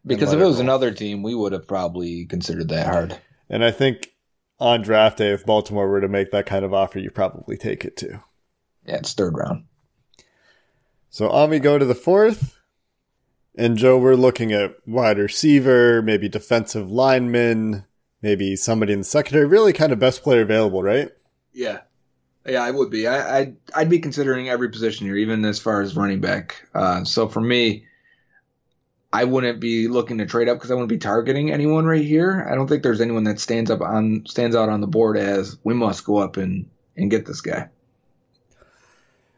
Because if it was another team, we would have probably considered that hard. And I think on draft day, if Baltimore were to make that kind of offer, you probably take it too. Yeah, it's third round. So on we go to the fourth. And Joe, we're looking at wide receiver, maybe defensive lineman, maybe somebody in the secondary, really kind of best player available, right? Yeah. Yeah, I would be. I, I'd, I'd be considering every position here, even as far as running back. Uh, so for me, I wouldn't be looking to trade up because I wouldn't be targeting anyone right here. I don't think there's anyone that stands up on stands out on the board as we must go up and and get this guy.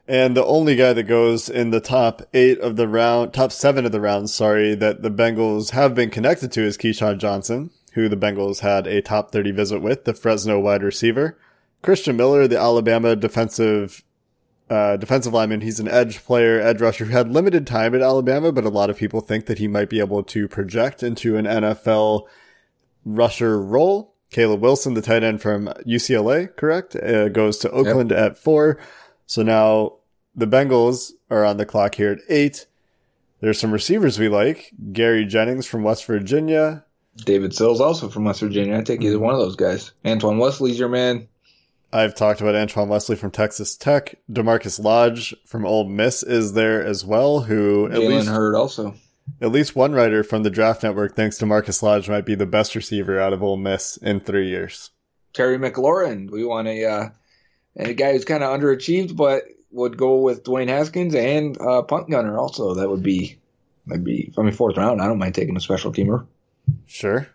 And the only guy that goes in the top eight of the round, top seven of the round, sorry, that the Bengals have been connected to is KeeSean Johnson, who the Bengals had a top 30 visit with, the Fresno wide receiver. Christian Miller, the Alabama defensive uh, defensive lineman. He's an edge player, edge rusher who had limited time at Alabama, but a lot of people think that he might be able to project into an NFL rusher role. Caleb Wilson, the tight end from UCLA, correct, uh, goes to Oakland yep. at four. So now the Bengals are on the clock here at eight. There's some receivers we like. Gary Jennings from West Virginia. David Sills also from West Virginia. I take either one of those guys. Antoine Wesley's your man. I've talked about Antoine Wesley from Texas Tech. DaMarkus Lodge from Ole Miss is there as well, who at Jalen least Hurd also. At least one writer from the Draft Network thinks DaMarkus Lodge might be the best receiver out of Ole Miss in three years. Terry McLaurin. We want a uh, a guy who's kind of underachieved, but would go with Dwayne Haskins and uh, punt gunner. Also, that would be might be. I mean, fourth round. I don't mind taking a special teamer. Sure.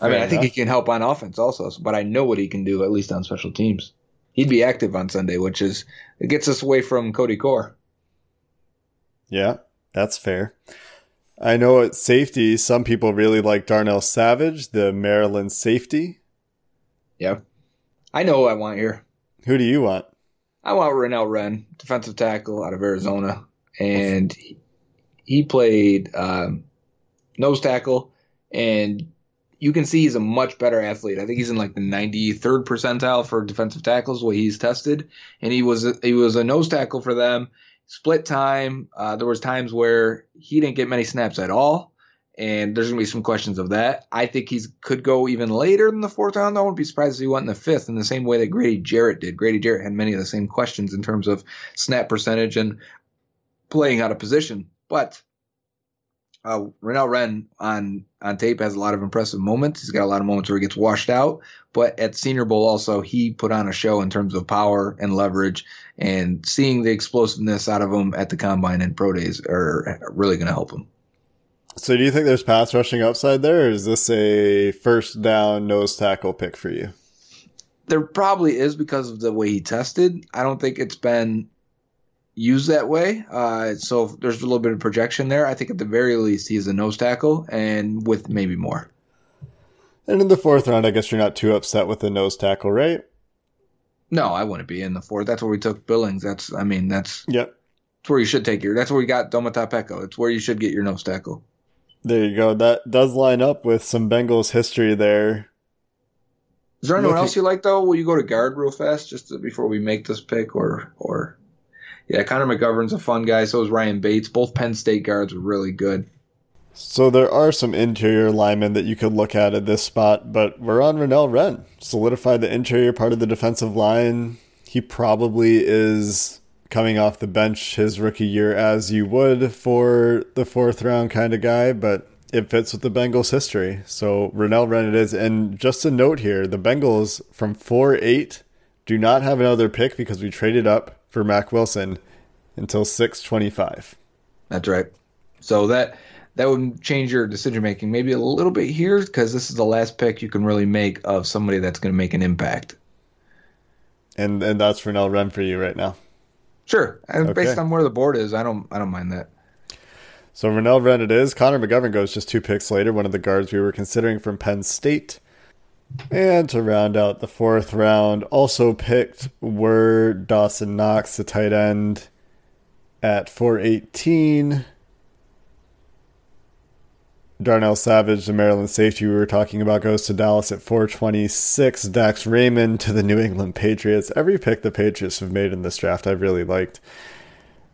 I mean, I think he can help on offense also, but I know what he can do at least on special teams. He'd be active on Sunday, which is it gets us away from Cody Core. Yeah, that's fair. I know at safety, some people really like Darnell Savage, the Maryland safety. Yeah. I know who I want here. Who do you want? I want Renell Wren, defensive tackle out of Arizona. And he played um, nose tackle and you can see he's a much better athlete. I think he's in like the 93rd percentile for defensive tackles, what he's tested, and he was a, he was a nose tackle for them. Split time. Uh, there was times where he didn't get many snaps at all, and there's gonna be some questions of that. I think he could go even later than the fourth round. I wouldn't be surprised if he went in the fifth, in the same way that Grady Jarrett did. Grady Jarrett had many of the same questions in terms of snap percentage and playing out of position, but uh, Renell Wren on on tape has a lot of impressive moments. He's got a lot of moments where he gets washed out, but at Senior Bowl also he put on a show in terms of power and leverage, and seeing the explosiveness out of him at the combine and pro days are really going to help him. So, do you think there's pass rushing upside there, or is this a first down nose tackle pick for you? There probably is because of the way he tested. I don't think it's been used that way. Uh, so there's a little bit of projection there. I think at the very least he's a nose tackle and with maybe more. And in the fourth round, I guess you're not too upset with the nose tackle, right? No, I wouldn't be in the fourth. That's where we took Billings. That's, I mean, that's yep. That's where you should take your. That's where we got Domata Peko. It's where you should get your nose tackle. There you go. That does line up with some Bengals history there. Is there anyone else you like though? Will you go to guard real fast just to, before we make this pick, or or yeah, Connor McGovern's a fun guy. So is Ryan Bates. Both Penn State guards were really good. So there are some interior linemen that you could look at at this spot, but we're on Renell Wren. Solidify the interior part of the defensive line. he probably is coming off the bench his rookie year as you would for the fourth round kind of guy, but it fits with the Bengals history. So Renell Wren it is. And just a note here, the Bengals from four eight do not have another pick because we traded up for Mack Wilson until six twenty five. That's right. So that that would change your decision making maybe a little bit here because this is the last pick you can really make of somebody that's going to make an impact. And and that's Renell Wren for you right now. Sure, and okay. based on where the board is, I don't I don't mind that. So Renell Wren it is. Connor McGovern goes just two picks later, one of the guards we were considering from Penn State. And to round out the fourth round, also picked were Dawson Knox, the tight end, at 418. Darnell Savage, the Maryland safety we were talking about, goes to Dallas at 426. Dax Raymond to the New England Patriots. Every pick the Patriots have made in this draft, I've really liked.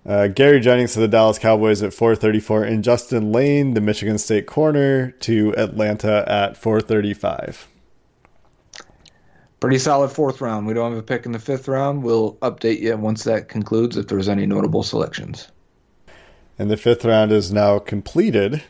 Uh, Gary Jennings to the Dallas Cowboys at 434, and Justin Layne, the Michigan State corner, to Atlanta at 435. Pretty solid fourth round. We don't have a pick in the fifth round. We'll update you once that concludes if there's any notable selections. And the fifth round is now completed.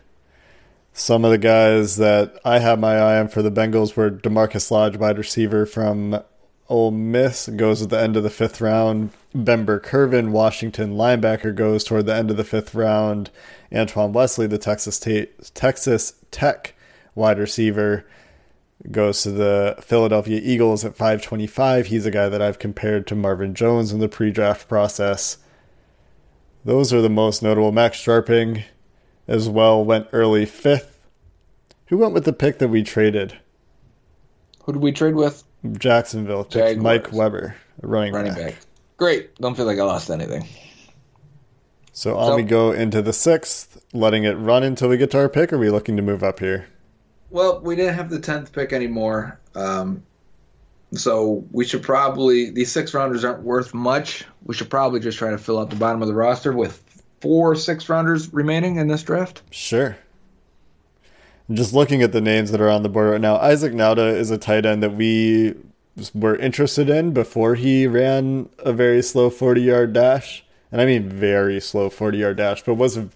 Some of the guys that I have my eye on for the Bengals were DaMarkus Lodge, wide receiver from Ole Miss, goes at the end of the fifth round. Ben Burr-Kirven, Washington linebacker, goes toward the end of the fifth round. Antoine Wesley, the Texas Texas Tech wide receiver, goes to the Philadelphia Eagles at 525. He's a guy that I've compared to Marvin Jones in the pre-draft process. Those are the most notable. Max Scharping as well went early fifth. Who went with the pick that we traded? Who did we trade with? Jacksonville picked Mike Weber, running, running back. back. Great. Don't feel like I lost anything. So on so, we go into the sixth, letting it run until we get to our pick. Or are we looking to move up here? Well, we didn't have the tenth pick anymore, um, so we should probably these six rounders aren't worth much. We should probably just try to fill out the bottom of the roster with four six rounders remaining in this draft? Sure. Just looking at the names that are on the board right now, Isaac Nauta is a tight end that we were interested in before he ran a very slow 40 yard dash. And I mean very slow 40 yard dash, but was a,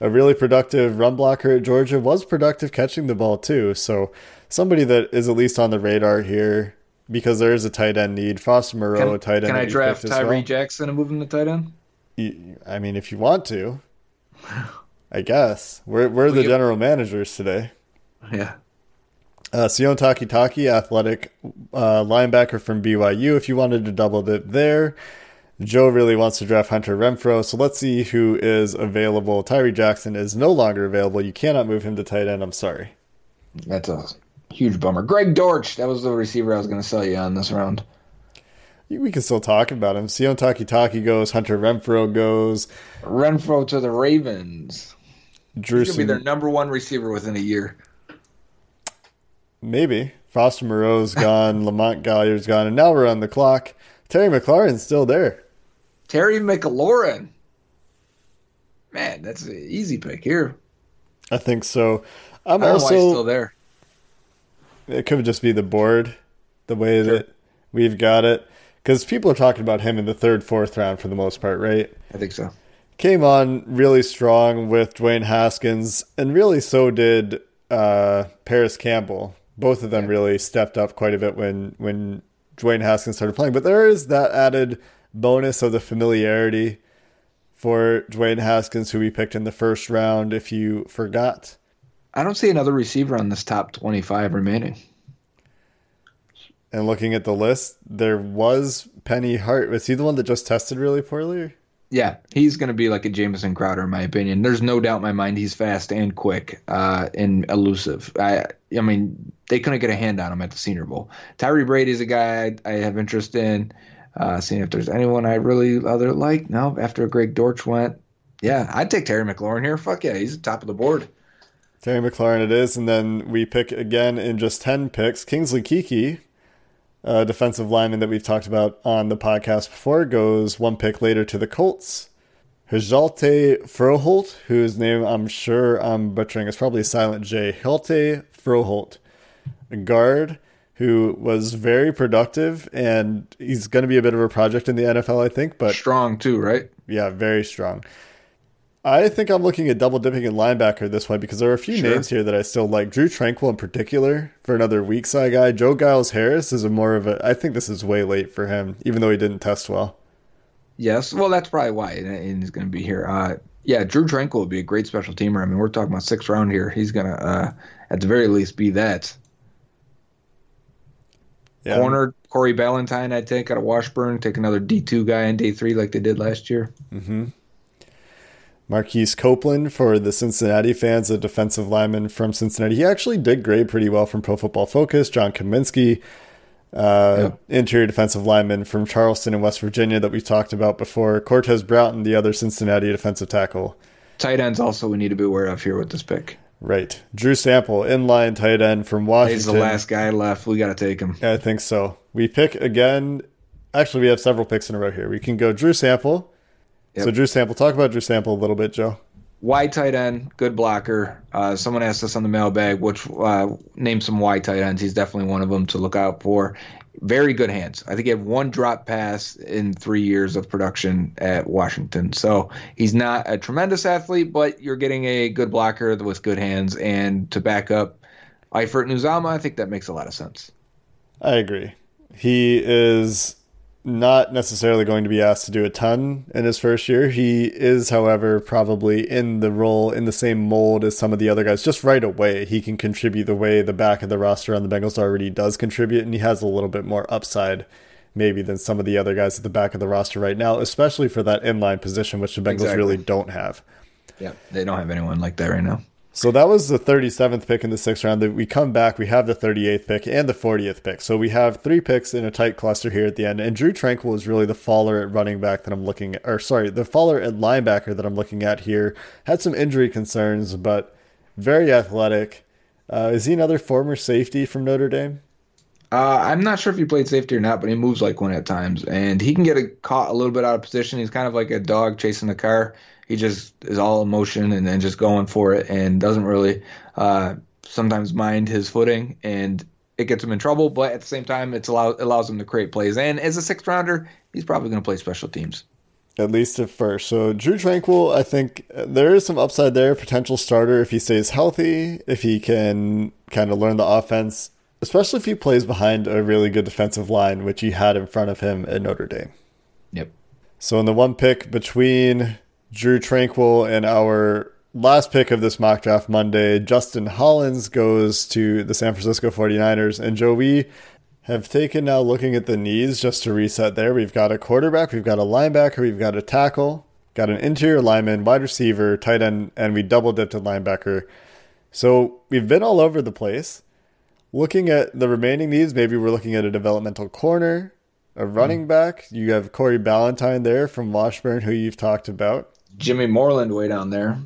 a really productive run blocker at Georgia, was productive catching the ball too. So somebody that is at least on the radar here because there is a tight end need. Foster Moreau, can, tight end. Can I draft Tyree well. Jackson and move him to tight end? I mean, if you want to, I guess we're we're the general managers today. Yeah. Uh, Sione Takitaki, athletic uh, linebacker from BYU. If you wanted to double it there, Joe really wants to draft Hunter Renfrow. So let's see who is available. Tyree Jackson is no longer available. You cannot move him to tight end. I'm sorry. That's a huge bummer. Greg Dortch, that was the receiver I was going to sell you on this round we can still talk about him. Sione Takitaki goes. Hunter Renfrow goes. Renfrow to the Ravens. Drew He's gonna be their number one receiver within a year. Maybe. Foster Moreau's gone. Lamont Gaillard's gone. And now we're on the clock. Terry McLaurin's still there. Terry McLaurin. Man, that's an easy pick here. I think so. I'm also still there. It could just be the board, the way sure. that we've got it because people are talking about him in the third, fourth round for the most part, right? I think so. Came on really strong with Dwayne Haskins, and really so did uh, Parris Campbell. Both of them yeah. really stepped up quite a bit when when Dwayne Haskins started playing. But there is that added bonus of the familiarity for Dwayne Haskins, who we picked in the first round. If you forgot, I don't see another receiver on this top twenty-five remaining and looking at the list, there was Penny Hart. Was he the one that just tested really poorly? Yeah, he's going to be like a Jamison Crowder, in my opinion. There's no doubt in my mind he's fast and quick uh, and elusive. I, I mean, they couldn't get a hand on him at the Senior Bowl. Tyree Brady's a guy I, I have interest in. Uh, seeing if there's anyone I really other like. No, after Greg Dortch went, yeah, I'd take Terry McLaurin here. Fuck yeah, he's the top of the board. Terry McLaurin it is, and then we pick again in just ten picks. Kingsley Keke uh, defensive lineman that we've talked about on the podcast before, goes one pick later to the Colts. Hjalte Froholdt, whose name I'm sure I'm butchering, is probably silent J. Hjalte Froholdt, a guard who was very productive, and he's going to be a bit of a project in the NFL, I think. But strong too, right? Yeah, very strong. I think I'm looking at double dipping in linebacker this way because there are a few sure. names here that I still like. Drue Tranquill in particular for another weak side guy. Joe Giles Harris is a more of a. I think this is way late for him, even though he didn't test well. Yes, well, that's probably why, and he's going to be here. Uh, yeah, Drue Tranquill would be a great special teamer. I mean, we're talking about sixth round here. He's going to, uh, at the very least, be that. Yeah. Corner Corey Ballentine, I'd take out of Washburn. Take another D two guy in day three like they did last year. Mm-hmm. Marquise Copeland for the Cincinnati fans, a defensive lineman from Cincinnati. He actually did grade pretty well from Pro Football Focus. John Cominsky, uh, interior defensive lineman from Charleston in West Virginia that we talked about before. Cortez Broughton, the other Cincinnati defensive tackle. Tight ends also we need to be aware of here with this pick. Right. Drew Sample, inline tight end from Washington. He's the last guy left. We got to take him. I think so. We pick again. Actually, we have several picks in a row here. We can go Drew Sample, Yep. So Drew Sample, talk about Drew Sample a little bit, Joe. Wide tight end, good blocker. Uh, someone asked us on the mailbag, which uh, name some wide tight ends. He's definitely one of them to look out for. Very good hands. I think he had one drop pass in three years of production at Washington. So he's not a tremendous athlete, but you're getting a good blocker with good hands. And to back up Eifert Nuzama, I think that makes a lot of sense. I agree. He is not necessarily going to be asked to do a ton in his first year. He is, however, probably in the role in the same mold as some of the other guys. Just right away, he can contribute the way the back of the roster on the Bengals already does contribute, and he has a little bit more upside maybe than some of the other guys at the back of the roster right now, especially for that inline position, which the Bengals exactly. really don't have. Yeah, they don't have anyone like that right now. So that was the 37th pick in the sixth round. We come back, we have the 38th pick and the 40th pick. So we have three picks in a tight cluster here at the end. And Drue Tranquill is really the faller at running back that I'm looking at, or sorry, the faller at linebacker that I'm looking at here. Had some injury concerns, but very athletic. Uh, is he another former safety from Notre Dame? Uh, I'm not sure if he played safety or not, but he moves like one at times, and he can get a, caught a little bit out of position. He's kind of like a dog chasing a car he just is all emotion and then just going for it and doesn't really uh, sometimes mind his footing and it gets him in trouble. But at the same time, it allow, allows him to create plays. And as a sixth rounder, he's probably going to play special teams. At least at first. So Drue Tranquill, I think there is some upside there. Potential starter if he stays healthy, if he can kind of learn the offense, especially if he plays behind a really good defensive line, which he had in front of him at Notre Dame. Yep. So in the one pick between Drue Tranquill and our last pick of this mock draft Monday, Justin Hollins goes to the San Francisco 49ers. And Joe, we have taken now looking at the needs just to reset there. We've got a quarterback, we've got a linebacker, we've got a tackle, got an interior lineman, wide receiver, tight end, and we double dipped a linebacker. So we've been all over the place. Looking at the remaining needs, maybe we're looking at a developmental corner, a running hmm. back. You have Corey Ballentine there from Washburn, who you've talked about. Jimmy Moreland way down there.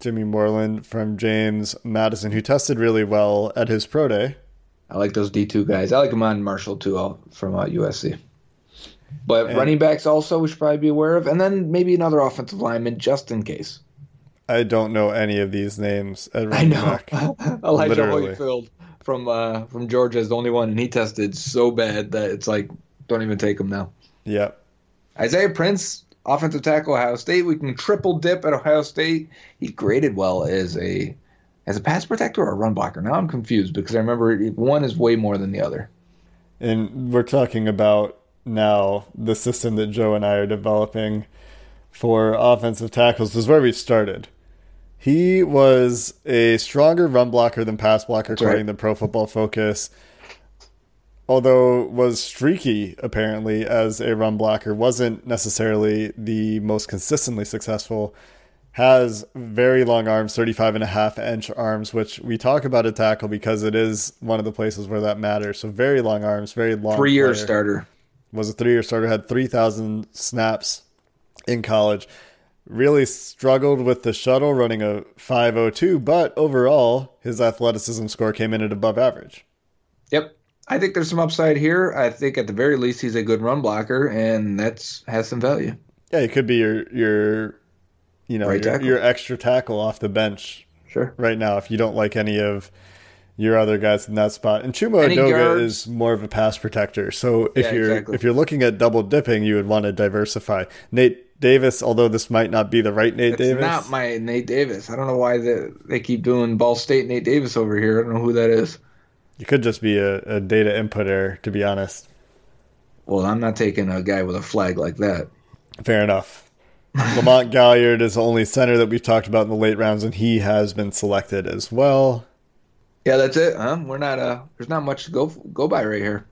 Jimmy Moreland from James Madison, who tested really well at his pro day. I like those D two guys. I like Iman Marshall too from uh, USC. But and, running backs also we should probably be aware of, and then maybe another offensive lineman just in case. I don't know any of these names. I know. Elijah Literally. Holyfield from uh, from Georgia is the only one, and he tested so bad that it's like don't even take him now. Yep. Isaiah Prince offensive tackle Ohio State. We can triple dip at Ohio State. He graded well as a as a pass protector or a run blocker. Now I'm confused because I remember one is way more than the other. And we're talking about now the system that Joe and I are developing for offensive tackles is where we started. He was a stronger run blocker than pass blocker, That's according right. to Pro Football Focus although was streaky apparently as a run blocker, wasn't necessarily the most consistently successful. Has very long arms, 35 and a half inch arms, which we talk about a tackle because it is one of the places where that matters. So very long arms, very long. Three year starter. Was a three year starter, had 3,000 snaps in college. Really struggled with the shuttle, running a 502, but overall, his athleticism score came in at above average. Yep. I think there's some upside here. I think at the very least he's a good run blocker, and that's has some value. Yeah, he could be your your you know right your, your, extra tackle off the bench. Sure. Right now, if you don't like any of your other guys in that spot. And Chuma Any guards? is more of a pass protector. So if Yeah, you're exactly. if you're looking at double dipping, you would want to diversify. Nate Davis, although this might not be the right Nate It's Davis. not my Nate Davis. I don't know why they, they keep doing Ball State Nate Davis over here. I don't know who that is. It could just be a, a data input error, to be honest. Well, I'm not taking a guy with a flag like that. Fair enough. Lamont Gaillard is the only center that we've talked about in the late rounds, and he has been selected as well. Yeah, that's it. Huh? We're not. Uh, there's not much to go go by right here.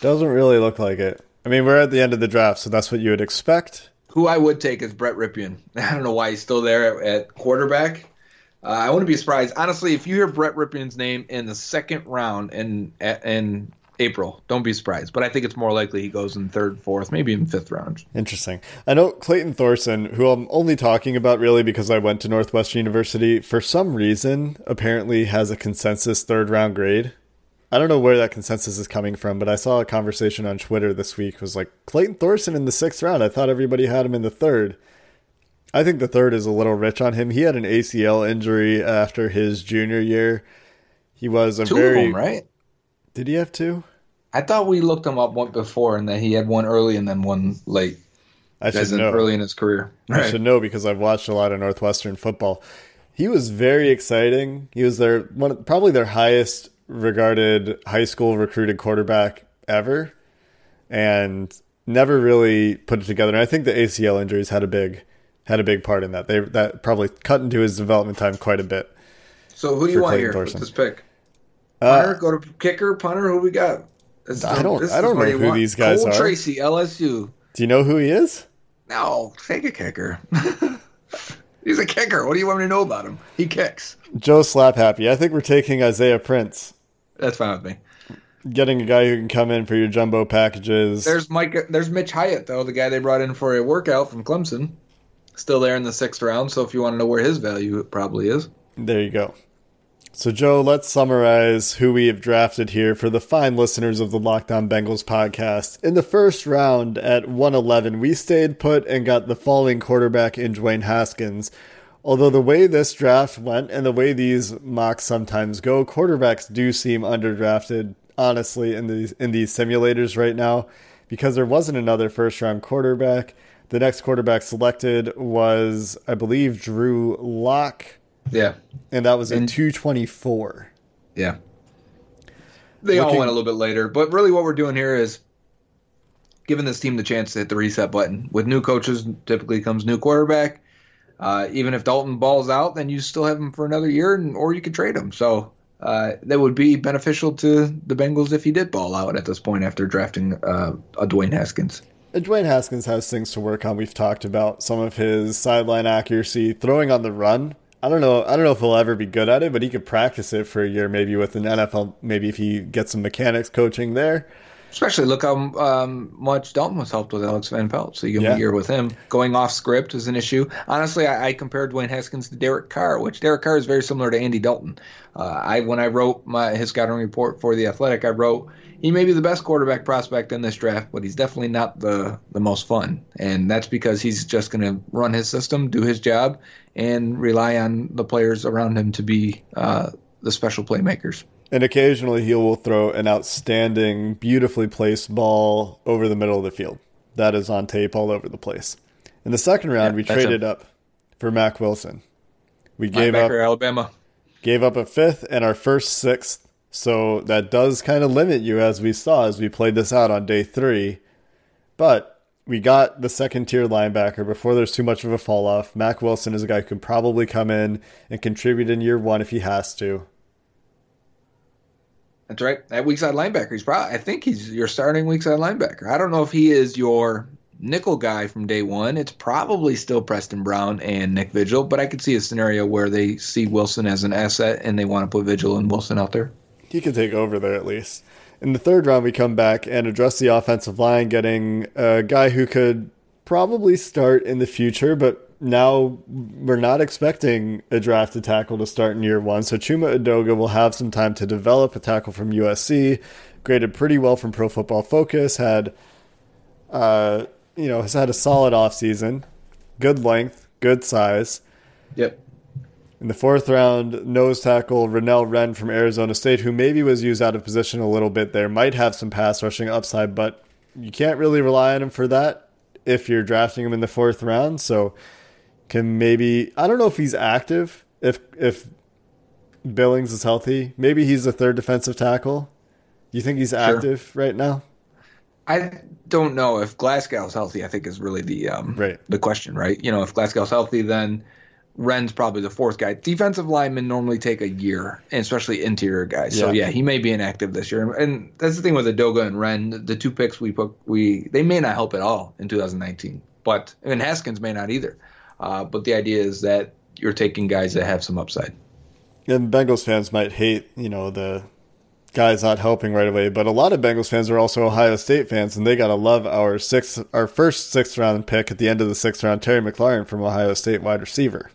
Doesn't really look like it. I mean, we're at the end of the draft, so that's what you would expect. Who I would take is Brett Rypien. I don't know why he's still there at, at quarterback. Uh, I wouldn't be surprised, honestly, if you hear Brett Rypien's name in the second round in in April. Don't be surprised, but I think it's more likely he goes in third, fourth, maybe even fifth round. Interesting. I know Clayton Thorson, who I'm only talking about really because I went to Northwestern University, for some reason apparently has a consensus third round grade. I don't know where that consensus is coming from, but I saw a conversation on Twitter this week was like Clayton Thorson in the sixth round. I thought everybody had him in the third. I think the third is a little rich on him. He had an ACL injury after his junior year. He was a Two very of them, right? Did he have two? I thought we looked him up one before, and that he had one early and then one late, I should know. early in his career. I should know because I've watched a lot of Northwestern football. He was very exciting. He was their one, probably their highest regarded high school recruited quarterback ever, and never really put it together. And I think the ACL injuries had a big had a big part in that. They that probably cut into his development time quite a bit. So who do you want Clayton here Thorson. with this pick? Uh, Punter, go to kicker, punter. Who we got? This I don't- this I don't know who want- these guys Cole are. Tracy, LSU. do you know who he is? No, take a kicker. He's a kicker. What do you want me to know about him? He kicks. Joe Slap Happy. I think we're taking Isaiah Prince, That's fine with me. getting a guy who can come in for your jumbo packages. There's Mike. There's Mitch Hyatt though, the guy they brought in for a workout from Clemson. Still there in the sixth round. So if you want to know where his value probably is, There you go. So, Joe, let's summarize who we have drafted here for the fine listeners of the Locked On Bengals podcast. In the first round at 111, we stayed put and got the falling quarterback in Dwayne Haskins. Although the way this draft went and the way these mocks sometimes go, quarterbacks do seem underdrafted, honestly, in these in these simulators right now, because there wasn't another first round quarterback. The next quarterback selected was, I believe, Drew Lock yeah, and that was And- 224. yeah. They all went a little bit later, but really what we're doing here is giving this team the chance to hit the reset button. With new coaches, typically comes new quarterback. Uh, even if Dalton balls out, then you still have him for another year, and, or you could trade him. So uh, that would be beneficial to the Bengals if he did ball out at this point after drafting uh, a Dwayne Haskins. Dwayne Haskins has things to work on. We've talked about some of his sideline accuracy, throwing on the run. I don't know. I don't know if he'll ever be good at it, but he could practice it for a year, maybe with an NFL. Maybe if he gets some mechanics coaching there. Especially look how um, much Dalton was helped with Alex Van Pelt. So you him Yeah. a year with him. Going off script is an issue. Honestly, I, I compared Dwayne Haskins to Derek Carr, which Derek Carr is very similar to Andy Dalton. Uh, I when I wrote my his scouting report for the Athletic, I wrote he may be the best quarterback prospect in this draft, but he's definitely not the the most fun. And that's because he's just going to run his system, do his job, and rely on the players around him to be uh, the special playmakers. And occasionally he will throw an outstanding, beautifully placed ball over the middle of the field. That is on tape all over the place. In the second round, Yeah, we traded up for Mack Wilson. We gave up Alabama. gave up a fifth and our first sixth. So that does kind of limit you, as we saw as we played this out on day three. But we got the second tier linebacker before there's too much of a fall off. Mack Wilson is a guy who can probably come in and contribute in year one if he has to. That's right. That weak side linebacker. He's probably. I think he's your starting weak side linebacker. I don't know if he is your nickel guy from day one. It's probably still Preston Brown and Nick Vigil, but I could see a scenario where they see Wilson as an asset and they want to put Vigil and Wilson out there. He can take over there at least. In the third round, we come back and address the offensive line, getting a guy who could probably start in the future, but now we're not expecting a drafted tackle to start in year one. So Chuma Edoga will have some time to develop a tackle from USC, graded pretty well from Pro Football Focus, had, uh, you know, has had a solid offseason, good length, good size. Yep. In the fourth round, nose tackle Renell Wren from Arizona State, who maybe was used out of position a little bit there, might have some pass rushing upside, but you can't really rely on him for that if you're drafting him in the fourth round. So can maybe I don't know if he's active. If if Billings is healthy, maybe he's a third defensive tackle. You think he's active sure. right now? I don't know if Glasgow's healthy. I think is really the um, right. the question, right? You know, if Glasgow's healthy, then Wren's probably the fourth guy. Defensive linemen normally take a year, and especially interior guys. So yeah, he may be inactive this year. And that's the thing with Edoga and Wren, The two picks we put, we they may not help at all in 2019, but and Haskins may not either. Uh, but the idea is that you're taking guys that have some upside. And Bengals fans might hate, you know, the guys not helping right away, but a lot of Bengals fans are also Ohio State fans, and they gotta love our sixth, our first sixth round pick at the end of the sixth round, Terry McLaurin from Ohio State wide receiver.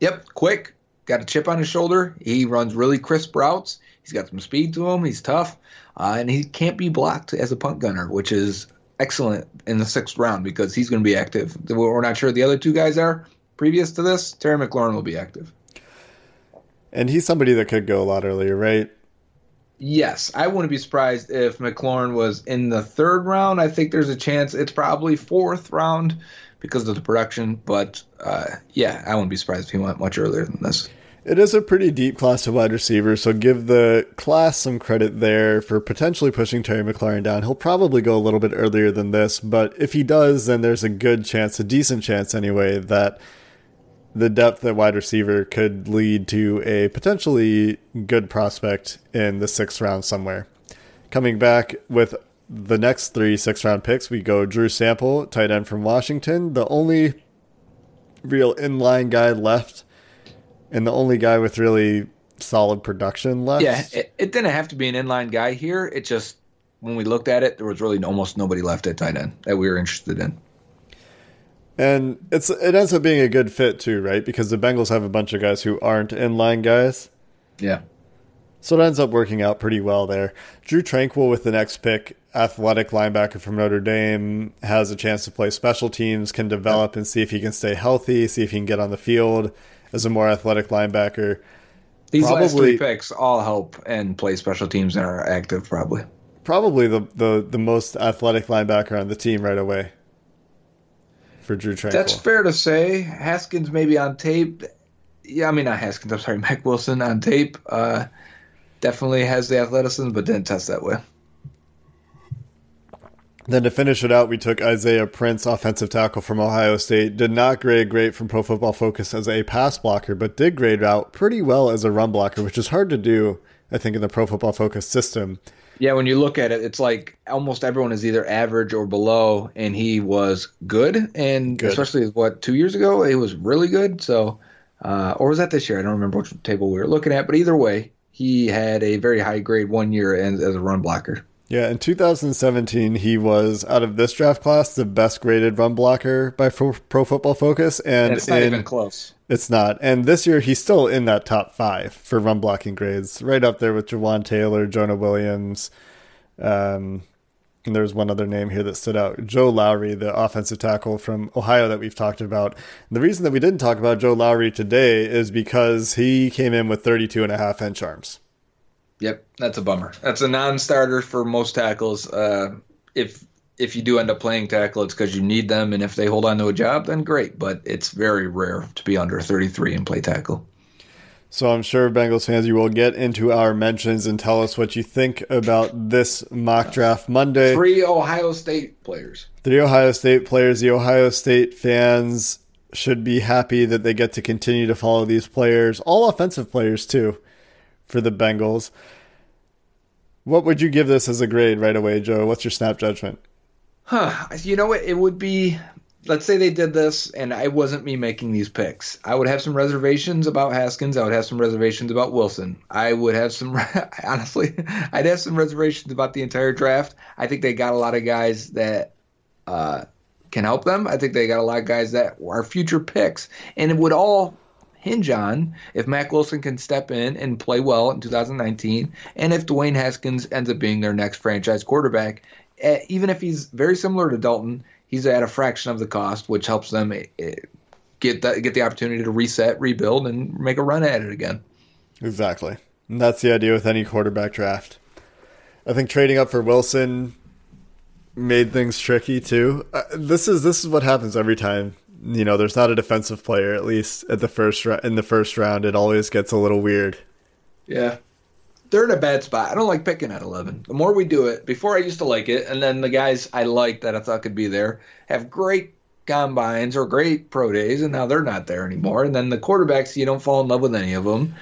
Yep, quick, got a chip on his shoulder. He runs really crisp routes. He's got some speed to him. He's tough, uh, and he can't be blocked as a punt gunner, which is excellent in the sixth round because he's going to be active. We're not sure the other two guys are. Previous to this, Terry McLaurin will be active. And he's somebody that could go a lot earlier, right? Yes, I wouldn't be surprised if McLaurin was in the third round. I think there's a chance it's probably fourth round because of the production. But uh, yeah, I wouldn't be surprised if he went much earlier than this. It is a pretty deep class of wide receivers, so give the class some credit there for potentially pushing Terry McLaurin down. He'll probably go a little bit earlier than this, but if he does, then there's a good chance, a decent chance anyway, that the depth at wide receiver could lead to a potentially good prospect in the sixth round somewhere. Coming back with the next three six round picks, we go Drew Sample, tight end from Washington, the only real inline guy left, and the only guy with really solid production left. Yeah, it, it didn't have to be an inline guy here. It just, when we looked at it, there was really almost nobody left at tight end that we were interested in. And it's it ends up being a good fit too, right? Because the Bengals have a bunch of guys who aren't inline guys. Yeah. So it ends up working out pretty well there. Drue Tranquill with the next pick, athletic linebacker from Notre Dame, has a chance to play special teams, can develop and see if he can stay healthy, see if he can get on the field as a more athletic linebacker. These probably, last three picks all help and play special teams and are active, probably. Probably the, the, the most athletic linebacker on the team right away for Drue Tranquill. That's fair to say. Haskins maybe on tape. Yeah, I mean not Haskins. I'm sorry, Mack Wilson on tape. Uh, definitely has the athleticism, but didn't test that way. Then to finish it out, we took Isaiah Prince, offensive tackle from Ohio State. Did not grade great from Pro Football Focus as a pass blocker, but did grade out pretty well as a run blocker, which is hard to do, I think, in the Pro Football Focus system. Yeah, when you look at it, it's like almost everyone is either average or below, and he was good, and good. especially what two years ago, he was really good. So, uh, or was that this year? I don't remember which table we were looking at, but either way, he had a very high grade one year as, as a run blocker. Yeah, in 2017, he was out of this draft class the best graded run blocker by Pro, Pro Football Focus, and, and it's not in, even close. It's not. And this year, he's still in that top five for run blocking grades, right up there with Jawaan Taylor, Jonah Williams. Um, and there's one other name here that stood out Joe Lowry, the offensive tackle from Ohio that we've talked about. And the reason that we didn't talk about Joe Lowry today is because he came in with 32 and a half inch arms. Yep, that's a bummer. That's a non starter for most tackles. Uh, if if you do end up playing tackle, it's because you need them, and if they hold on to a job, then great. But it's very rare to be under 33 and play tackle. So I'm sure Bengals fans, you will get into our mentions and tell us what you think about this mock draft Monday. Three Ohio State players. Three Ohio State players. The Ohio State fans should be happy that they get to continue to follow these players, all offensive players too, for the Bengals. What would you give this as a grade right away, Joe? What's your snap judgment? Huh. You know what? It would be. Let's say they did this, and I wasn't me making these picks. I would have some reservations about Haskins. I would have some reservations about Wilson. I would have some, honestly, I'd have some reservations about the entire draft. I think they got a lot of guys that uh, can help them. I think they got a lot of guys that are future picks, and it would all hinge on if Mack Wilson can step in and play well in 2019, and if Dwayne Haskins ends up being their next franchise quarterback. Even if he's very similar to Dalton, he's at a fraction of the cost, which helps them eh, eh, get that get the opportunity to reset, rebuild, and make a run at it again. Exactly, and that's the idea with any quarterback draft. I think trading up for Wilson made things tricky too. Uh, this is this is what happens every time. You know, there's not a defensive player at least at the first in the first round. It always gets a little weird. Yeah, they're in a bad spot. I don't like picking at 11. The more we do it, before I used to like it, and then the guys I liked that I thought could be there have great combines or great pro days, and now they're not there anymore. And then the quarterbacks, you don't fall in love with any of them.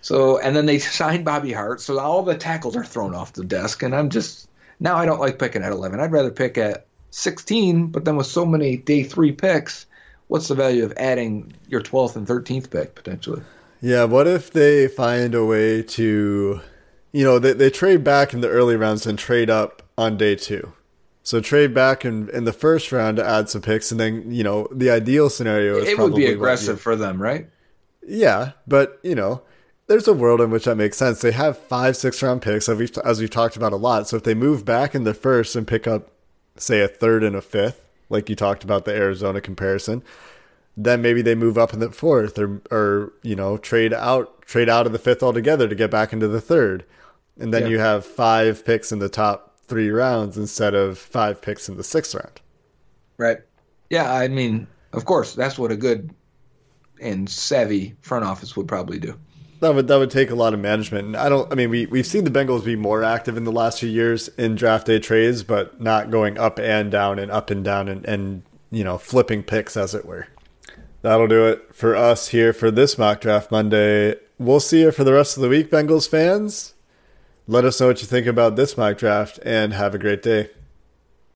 So, and then they signed Bobby Hart, so all the tackles are thrown off the desk, and I'm just now I don't like picking at 11. I'd rather pick at 16, but then with so many day three picks, what's the value of adding your 12th and 13th pick potentially? Yeah, what if they find a way to, you know, they, they trade back in the early rounds and trade up on day two? So trade back in, in the first round to add some picks, and then you know the ideal scenario is it would be aggressive for them, right? Yeah, but you know there's a world in which that makes sense. They have five, six round picks, as we've, as we've talked about a lot. So if they move back in the first and pick up, say, a third and a fifth, like you talked about the Arizona comparison, then maybe they move up in the fourth, or or you know trade out trade out of the fifth altogether to get back into the third, and then yeah. you have five picks in the top three rounds instead of five picks in the sixth round. Right. Yeah, I mean, of course, that's what a good and savvy front office would probably do that would that would take a lot of management. And I don't. I mean, we we've seen the Bengals be more active in the last few years in draft day trades, but not going up and down and up and down and and you know flipping picks as it were. That'll do it for us here for this mock draft Monday. We'll see you for the rest of the week, Bengals fans. Let us know what you think about this mock draft and have a great day.